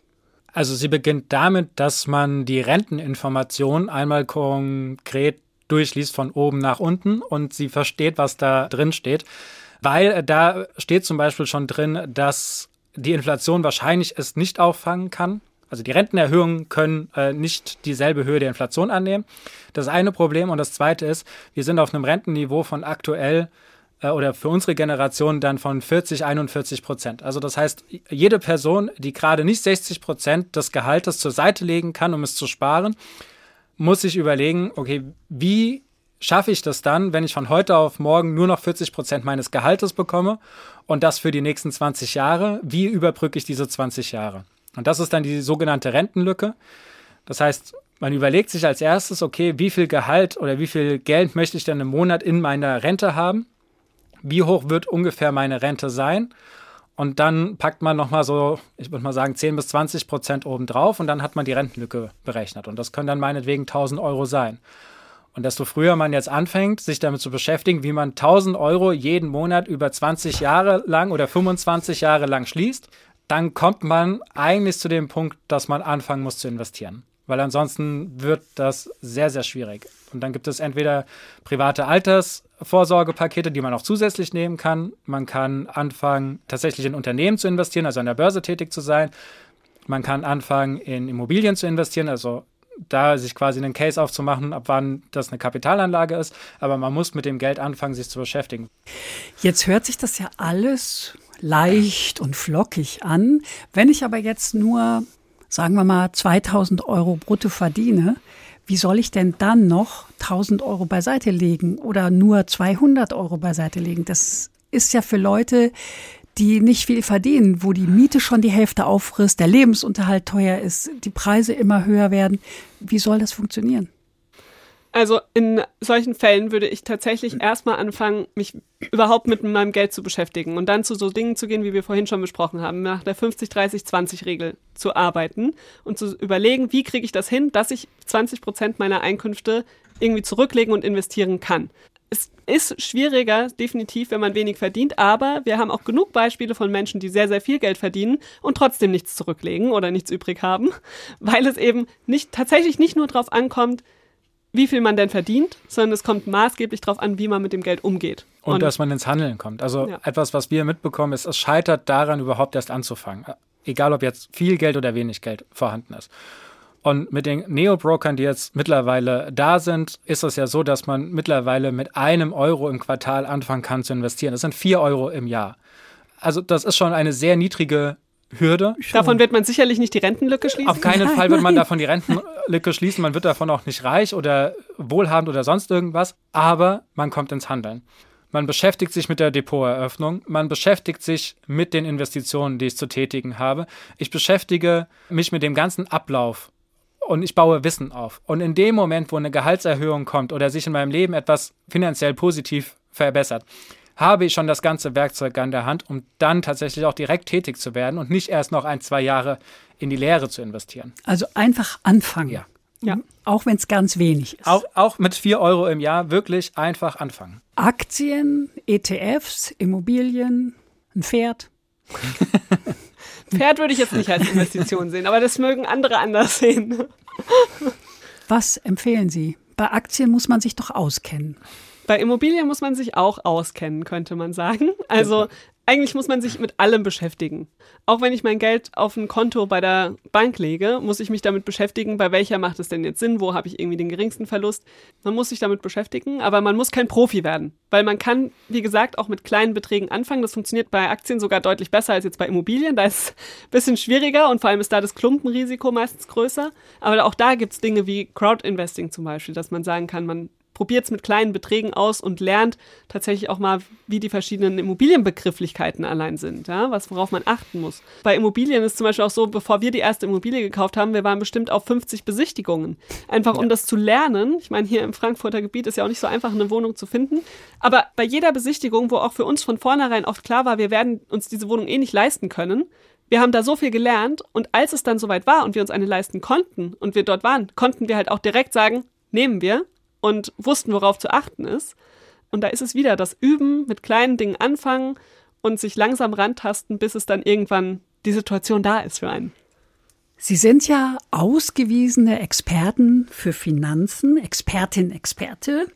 Also sie beginnt damit, dass man die Renteninformation einmal konkret durchliest von oben nach unten und sie versteht, was da drin steht. Weil da steht zum Beispiel schon drin, dass die Inflation wahrscheinlich es nicht auffangen kann. Also die Rentenerhöhungen können äh, nicht dieselbe Höhe der Inflation annehmen. Das eine Problem. Und das zweite ist, wir sind auf einem Rentenniveau von aktuell äh, oder für unsere Generation dann von 40, 41 Prozent. Also das heißt, jede Person, die gerade nicht 60 Prozent des Gehaltes zur Seite legen kann, um es zu sparen, muss sich überlegen, okay, wie schaffe ich das dann, wenn ich von heute auf morgen nur noch 40 Prozent meines Gehaltes bekomme und das für die nächsten 20 Jahre? Wie überbrücke ich diese 20 Jahre? Und das ist dann die sogenannte Rentenlücke. Das heißt, man überlegt sich als erstes, okay, wie viel Gehalt oder wie viel Geld möchte ich denn im Monat in meiner Rente haben? Wie hoch wird ungefähr meine Rente sein? Und dann packt man nochmal so, ich würde mal sagen, 10 bis 20 Prozent obendrauf und dann hat man die Rentenlücke berechnet. Und das können dann meinetwegen 1000 Euro sein. Und desto früher man jetzt anfängt, sich damit zu beschäftigen, wie man 1000 Euro jeden Monat über 20 Jahre lang oder 25 Jahre lang schließt, dann kommt man eigentlich zu dem Punkt, dass man anfangen muss zu investieren. Weil ansonsten wird das sehr, sehr schwierig. Und dann gibt es entweder private Altersvorsorgepakete, die man auch zusätzlich nehmen kann. Man kann anfangen, tatsächlich in Unternehmen zu investieren, also an der Börse tätig zu sein. Man kann anfangen, in Immobilien zu investieren, also da sich quasi einen Case aufzumachen, ab wann das eine Kapitalanlage ist. Aber man muss mit dem Geld anfangen, sich zu beschäftigen. Jetzt hört sich das ja alles leicht und flockig an. Wenn ich aber jetzt nur, sagen wir mal, 2000 Euro brutto verdiene, wie soll ich denn dann noch 1000 Euro beiseite legen oder nur 200 Euro beiseite legen? Das ist ja für Leute, die nicht viel verdienen, wo die Miete schon die Hälfte auffrisst, der Lebensunterhalt teuer ist, die Preise immer höher werden. Wie soll das funktionieren? Also in solchen Fällen würde ich tatsächlich erstmal anfangen, mich überhaupt mit meinem Geld zu beschäftigen und dann zu so Dingen zu gehen, wie wir vorhin schon besprochen haben, nach der 50-30-20-Regel zu arbeiten und zu überlegen, wie kriege ich das hin, dass ich 20 Prozent meiner Einkünfte irgendwie zurücklegen und investieren kann. Es ist schwieriger, definitiv, wenn man wenig verdient, aber wir haben auch genug Beispiele von Menschen, die sehr, sehr viel Geld verdienen und trotzdem nichts zurücklegen oder nichts übrig haben, weil es eben nicht, tatsächlich nicht nur darauf ankommt, wie viel man denn verdient, sondern es kommt maßgeblich darauf an, wie man mit dem Geld umgeht. Und, und dass man ins Handeln kommt. Also ja. etwas, was wir mitbekommen, ist, es scheitert daran, überhaupt erst anzufangen. Egal, ob jetzt viel Geld oder wenig Geld vorhanden ist. Und mit den Neo-Brokern, die jetzt mittlerweile da sind, ist es ja so, dass man mittlerweile mit einem Euro im Quartal anfangen kann zu investieren. Das sind vier Euro im Jahr. Also das ist schon eine sehr niedrige Hürde. Davon wird man sicherlich nicht die Rentenlücke schließen. Auf keinen Fall wird man davon die Rentenlücke schließen. Man wird davon auch nicht reich oder wohlhabend oder sonst irgendwas. Aber man kommt ins Handeln. Man beschäftigt sich mit der Depoteröffnung. Man beschäftigt sich mit den Investitionen, die ich zu tätigen habe. Ich beschäftige mich mit dem ganzen Ablauf und ich baue Wissen auf. Und in dem Moment, wo eine Gehaltserhöhung kommt oder sich in meinem Leben etwas finanziell positiv verbessert, habe ich schon das ganze Werkzeug an der Hand, um dann tatsächlich auch direkt tätig zu werden und nicht erst noch ein, zwei Jahre in die Lehre zu investieren. Also einfach anfangen. Ja. Ja. Auch wenn es ganz wenig ist. Auch, auch mit vier Euro im Jahr wirklich einfach anfangen. Aktien, ETFs, Immobilien, ein Pferd. Pferd würde ich jetzt nicht als Investition sehen, aber das mögen andere anders sehen. Was empfehlen Sie? Bei Aktien muss man sich doch auskennen. Bei Immobilien muss man sich auch auskennen, könnte man sagen. Also eigentlich muss man sich mit allem beschäftigen. Auch wenn ich mein Geld auf ein Konto bei der Bank lege, muss ich mich damit beschäftigen, bei welcher macht es denn jetzt Sinn, wo habe ich irgendwie den geringsten Verlust. Man muss sich damit beschäftigen, aber man muss kein Profi werden, weil man kann, wie gesagt, auch mit kleinen Beträgen anfangen. Das funktioniert bei Aktien sogar deutlich besser als jetzt bei Immobilien. Da ist es ein bisschen schwieriger und vor allem ist da das Klumpenrisiko meistens größer. Aber auch da gibt es Dinge wie Crowdinvesting zum Beispiel, dass man sagen kann, man probiert es mit kleinen Beträgen aus und lernt tatsächlich auch mal, wie die verschiedenen Immobilienbegrifflichkeiten allein sind, ja, was worauf man achten muss. Bei Immobilien ist zum Beispiel auch so, bevor wir die erste Immobilie gekauft haben, wir waren bestimmt auf 50 Besichtigungen. Einfach um ja. das zu lernen. Ich meine, hier im Frankfurter Gebiet ist ja auch nicht so einfach, eine Wohnung zu finden. Aber bei jeder Besichtigung, wo auch für uns von vornherein oft klar war, wir werden uns diese Wohnung eh nicht leisten können, wir haben da so viel gelernt und als es dann soweit war und wir uns eine leisten konnten und wir dort waren, konnten wir halt auch direkt sagen, nehmen wir und wussten, worauf zu achten ist. Und da ist es wieder das Üben, mit kleinen Dingen anfangen und sich langsam rantasten, bis es dann irgendwann die Situation da ist für einen. Sie sind ja ausgewiesene Experten für Finanzen, Expertin, Experte.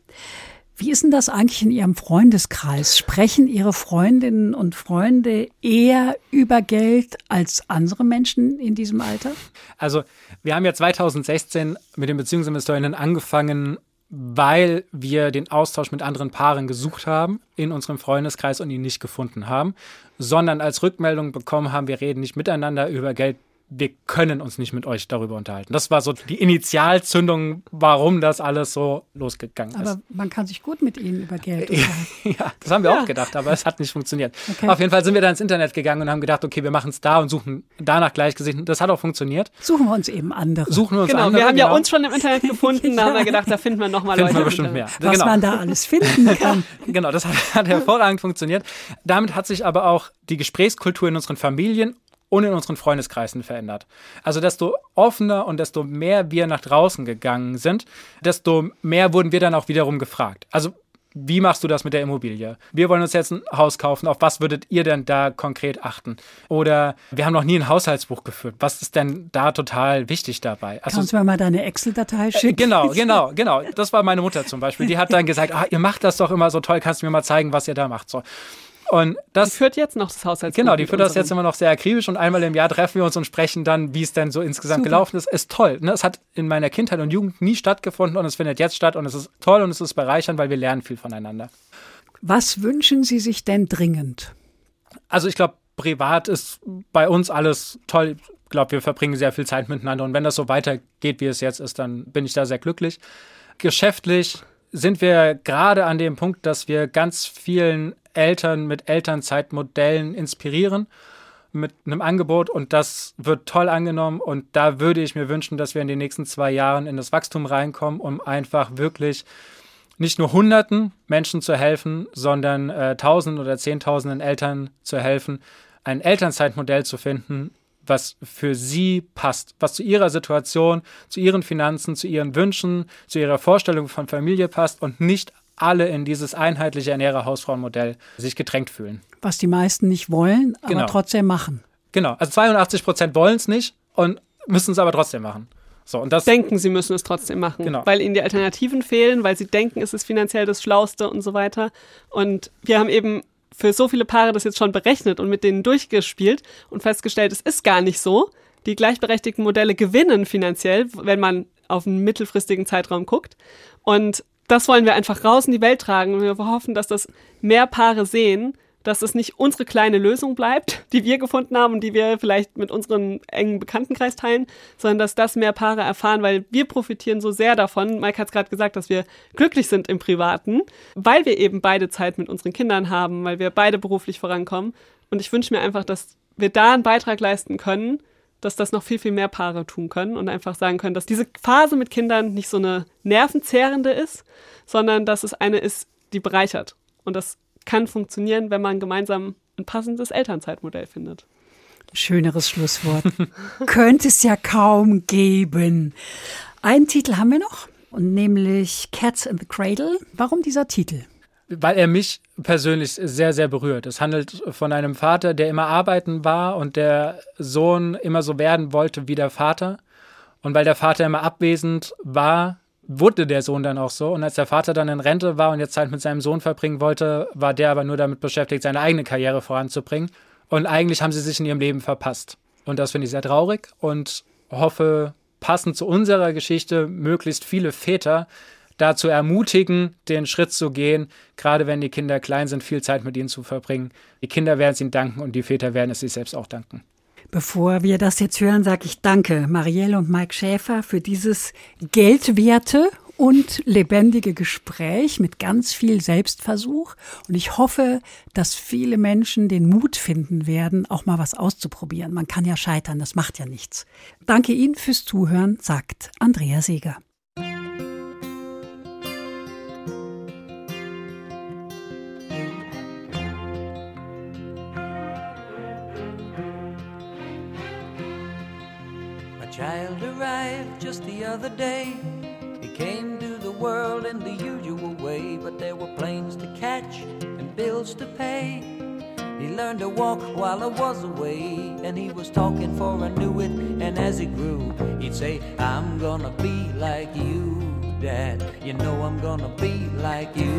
Wie ist denn das eigentlich in Ihrem Freundeskreis? Sprechen Ihre Freundinnen und Freunde eher über Geld als andere Menschen in diesem Alter? Also, wir haben ja 2016 mit den Beziehungsinvestorinnen angefangen, weil wir den Austausch mit anderen Paaren gesucht haben in unserem Freundeskreis und ihn nicht gefunden haben, sondern als Rückmeldung bekommen haben, wir reden nicht miteinander über Geld, wir können uns nicht mit euch darüber unterhalten. Das war so die Initialzündung, warum das alles so losgegangen ist. Aber man kann sich gut mit ihnen über Geld unterhalten. ja, das haben wir ja. auch gedacht, aber es hat nicht funktioniert. Okay. Auf jeden Fall sind wir dann ins Internet gegangen und haben gedacht, okay, wir machen es da und suchen danach Gleichgesinnten. Das hat auch funktioniert. Suchen wir uns eben andere. Suchen wir uns genau, andere. Wir haben genau. ja uns schon im Internet gefunden, da haben wir gedacht, da finden wir nochmal Leute. Finden wir bestimmt mehr. Was genau. man da alles finden kann. genau, das hat, hat hervorragend funktioniert. Damit hat sich aber auch die Gesprächskultur in unseren Familien und in unseren Freundeskreisen verändert. Also desto offener und desto mehr wir nach draußen gegangen sind, desto mehr wurden wir dann auch wiederum gefragt. Also wie machst du das mit der Immobilie? Wir wollen uns jetzt ein Haus kaufen. Auf was würdet ihr denn da konkret achten? Oder wir haben noch nie ein Haushaltsbuch geführt. Was ist denn da total wichtig dabei? Also, Kannst du mir mal deine Excel-Datei schicken? Äh, genau, genau, genau. Das war meine Mutter zum Beispiel. Die hat dann gesagt, ah, ihr macht das doch immer so toll. Kannst du mir mal zeigen, was ihr da macht? So. Und das die führt jetzt noch das Haushaltsbuch. Genau, die führt das jetzt immer noch sehr akribisch und einmal im Jahr treffen wir uns und sprechen dann, wie es denn so insgesamt Super. gelaufen ist. Ist toll. Ne? Es hat in meiner Kindheit und Jugend nie stattgefunden und es findet jetzt statt und es ist toll und es ist bereichernd, weil wir lernen viel voneinander. Was wünschen Sie sich denn dringend? Also ich glaube, privat ist bei uns alles toll. Ich glaube, wir verbringen sehr viel Zeit miteinander und wenn das so weitergeht, wie es jetzt ist, dann bin ich da sehr glücklich. Geschäftlich sind wir gerade an dem Punkt, dass wir ganz vielen Eltern mit Elternzeitmodellen inspirieren mit einem Angebot. Und das wird toll angenommen. Und da würde ich mir wünschen, dass wir in den nächsten zwei Jahren in das Wachstum reinkommen, um einfach wirklich nicht nur Hunderten Menschen zu helfen, sondern äh, Tausenden oder Zehntausenden Eltern zu helfen, ein Elternzeitmodell zu finden, was für sie passt, was zu ihrer Situation, zu ihren Finanzen, zu ihren Wünschen, zu ihrer Vorstellung von Familie passt und nicht alle in dieses einheitliche Ernährer-Hausfrauenmodell sich gedrängt fühlen. Was die meisten nicht wollen, aber genau. trotzdem machen. Genau, also 82 Prozent wollen es nicht und müssen es aber trotzdem machen. So, und das denken, sie müssen es trotzdem machen, genau. weil ihnen die Alternativen fehlen, weil sie denken, es ist finanziell das Schlauste und so weiter. Und wir haben eben für so viele Paare das jetzt schon berechnet und mit denen durchgespielt und festgestellt, es ist gar nicht so. Die gleichberechtigten Modelle gewinnen finanziell, wenn man auf einen mittelfristigen Zeitraum guckt. Und das wollen wir einfach raus in die Welt tragen und wir hoffen, dass das mehr Paare sehen, dass es nicht unsere kleine Lösung bleibt, die wir gefunden haben und die wir vielleicht mit unserem engen Bekanntenkreis teilen, sondern dass das mehr Paare erfahren, weil wir profitieren so sehr davon. Mike hat es gerade gesagt, dass wir glücklich sind im Privaten, weil wir eben beide Zeit mit unseren Kindern haben, weil wir beide beruflich vorankommen. Und ich wünsche mir einfach, dass wir da einen Beitrag leisten können, dass das noch viel, viel mehr Paare tun können und einfach sagen können, dass diese Phase mit Kindern nicht so eine nervenzehrende ist, sondern dass es eine ist, die bereichert. Und das kann funktionieren, wenn man gemeinsam ein passendes Elternzeitmodell findet. Schöneres Schlusswort. Könnte es ja kaum geben. Einen Titel haben wir noch, und nämlich Cats in the Cradle. Warum dieser Titel? Weil er mich persönlich sehr, sehr berührt. Es handelt von einem Vater, der immer arbeiten war und der Sohn immer so werden wollte wie der Vater. Und weil der Vater immer abwesend war, wurde der Sohn dann auch so. Und als der Vater dann in Rente war und jetzt Zeit mit seinem Sohn verbringen wollte, war der aber nur damit beschäftigt, seine eigene Karriere voranzubringen. Und eigentlich haben sie sich in ihrem Leben verpasst. Und das finde ich sehr traurig und hoffe, passend zu unserer Geschichte, möglichst viele Väter dazu ermutigen, den Schritt zu gehen, gerade wenn die Kinder klein sind, viel Zeit mit ihnen zu verbringen. Die Kinder werden es ihnen danken und die Väter werden es sich selbst auch danken. Bevor wir das jetzt hören, sage ich Danke, Marielle und Mike Schäfer, für dieses geldwerte und lebendige Gespräch mit ganz viel Selbstversuch. Und ich hoffe, dass viele Menschen den Mut finden werden, auch mal was auszuprobieren. Man kann ja scheitern, das macht ja nichts. Danke Ihnen fürs Zuhören, sagt Andrea Seeger. Child arrived just the other day. He came to the world in the usual way, but there were planes to catch and bills to pay. He learned to walk while I was away, and he was talking for I knew it. And as he grew, he'd say, I'm gonna be like you. Dad. You know I'm gonna be like you.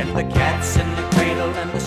And the cat's in the cradle and the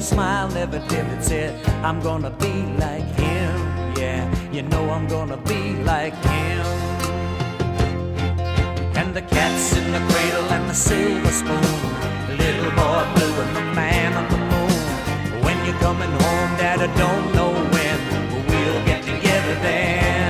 his smile never dimmed. Said, I'm gonna be like him. Yeah, you know I'm gonna be like him. And the cat's in the cradle and the silver spoon. Little boy blue and the man on the moon. When you're coming home, Dad, I don't know when, but we'll get together then.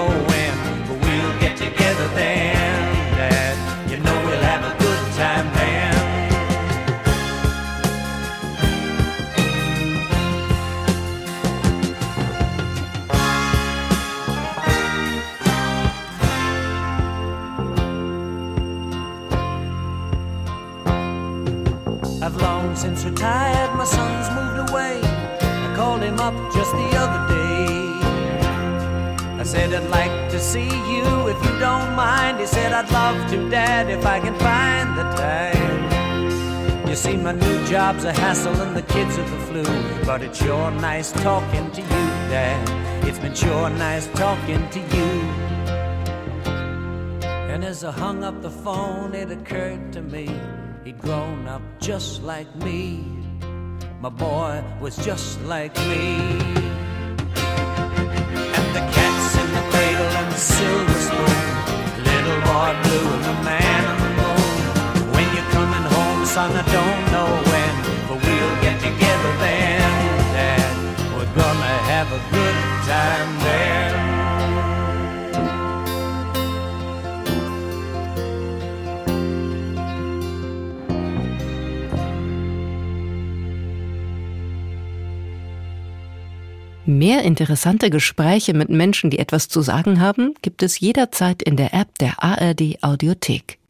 I'd love to, Dad, if I can find the time. You see, my new job's a hassle and the kids are the flu. But it's sure nice talking to you, Dad. It's been sure nice talking to you. And as I hung up the phone, it occurred to me he'd grown up just like me. My boy was just like me. Son, I don't know when, but we'll get together then, Dad. We're gonna have a good time then. Mehr interessante Gespräche mit Menschen, die etwas zu sagen haben, gibt es jederzeit in der App der ARD Audiothek.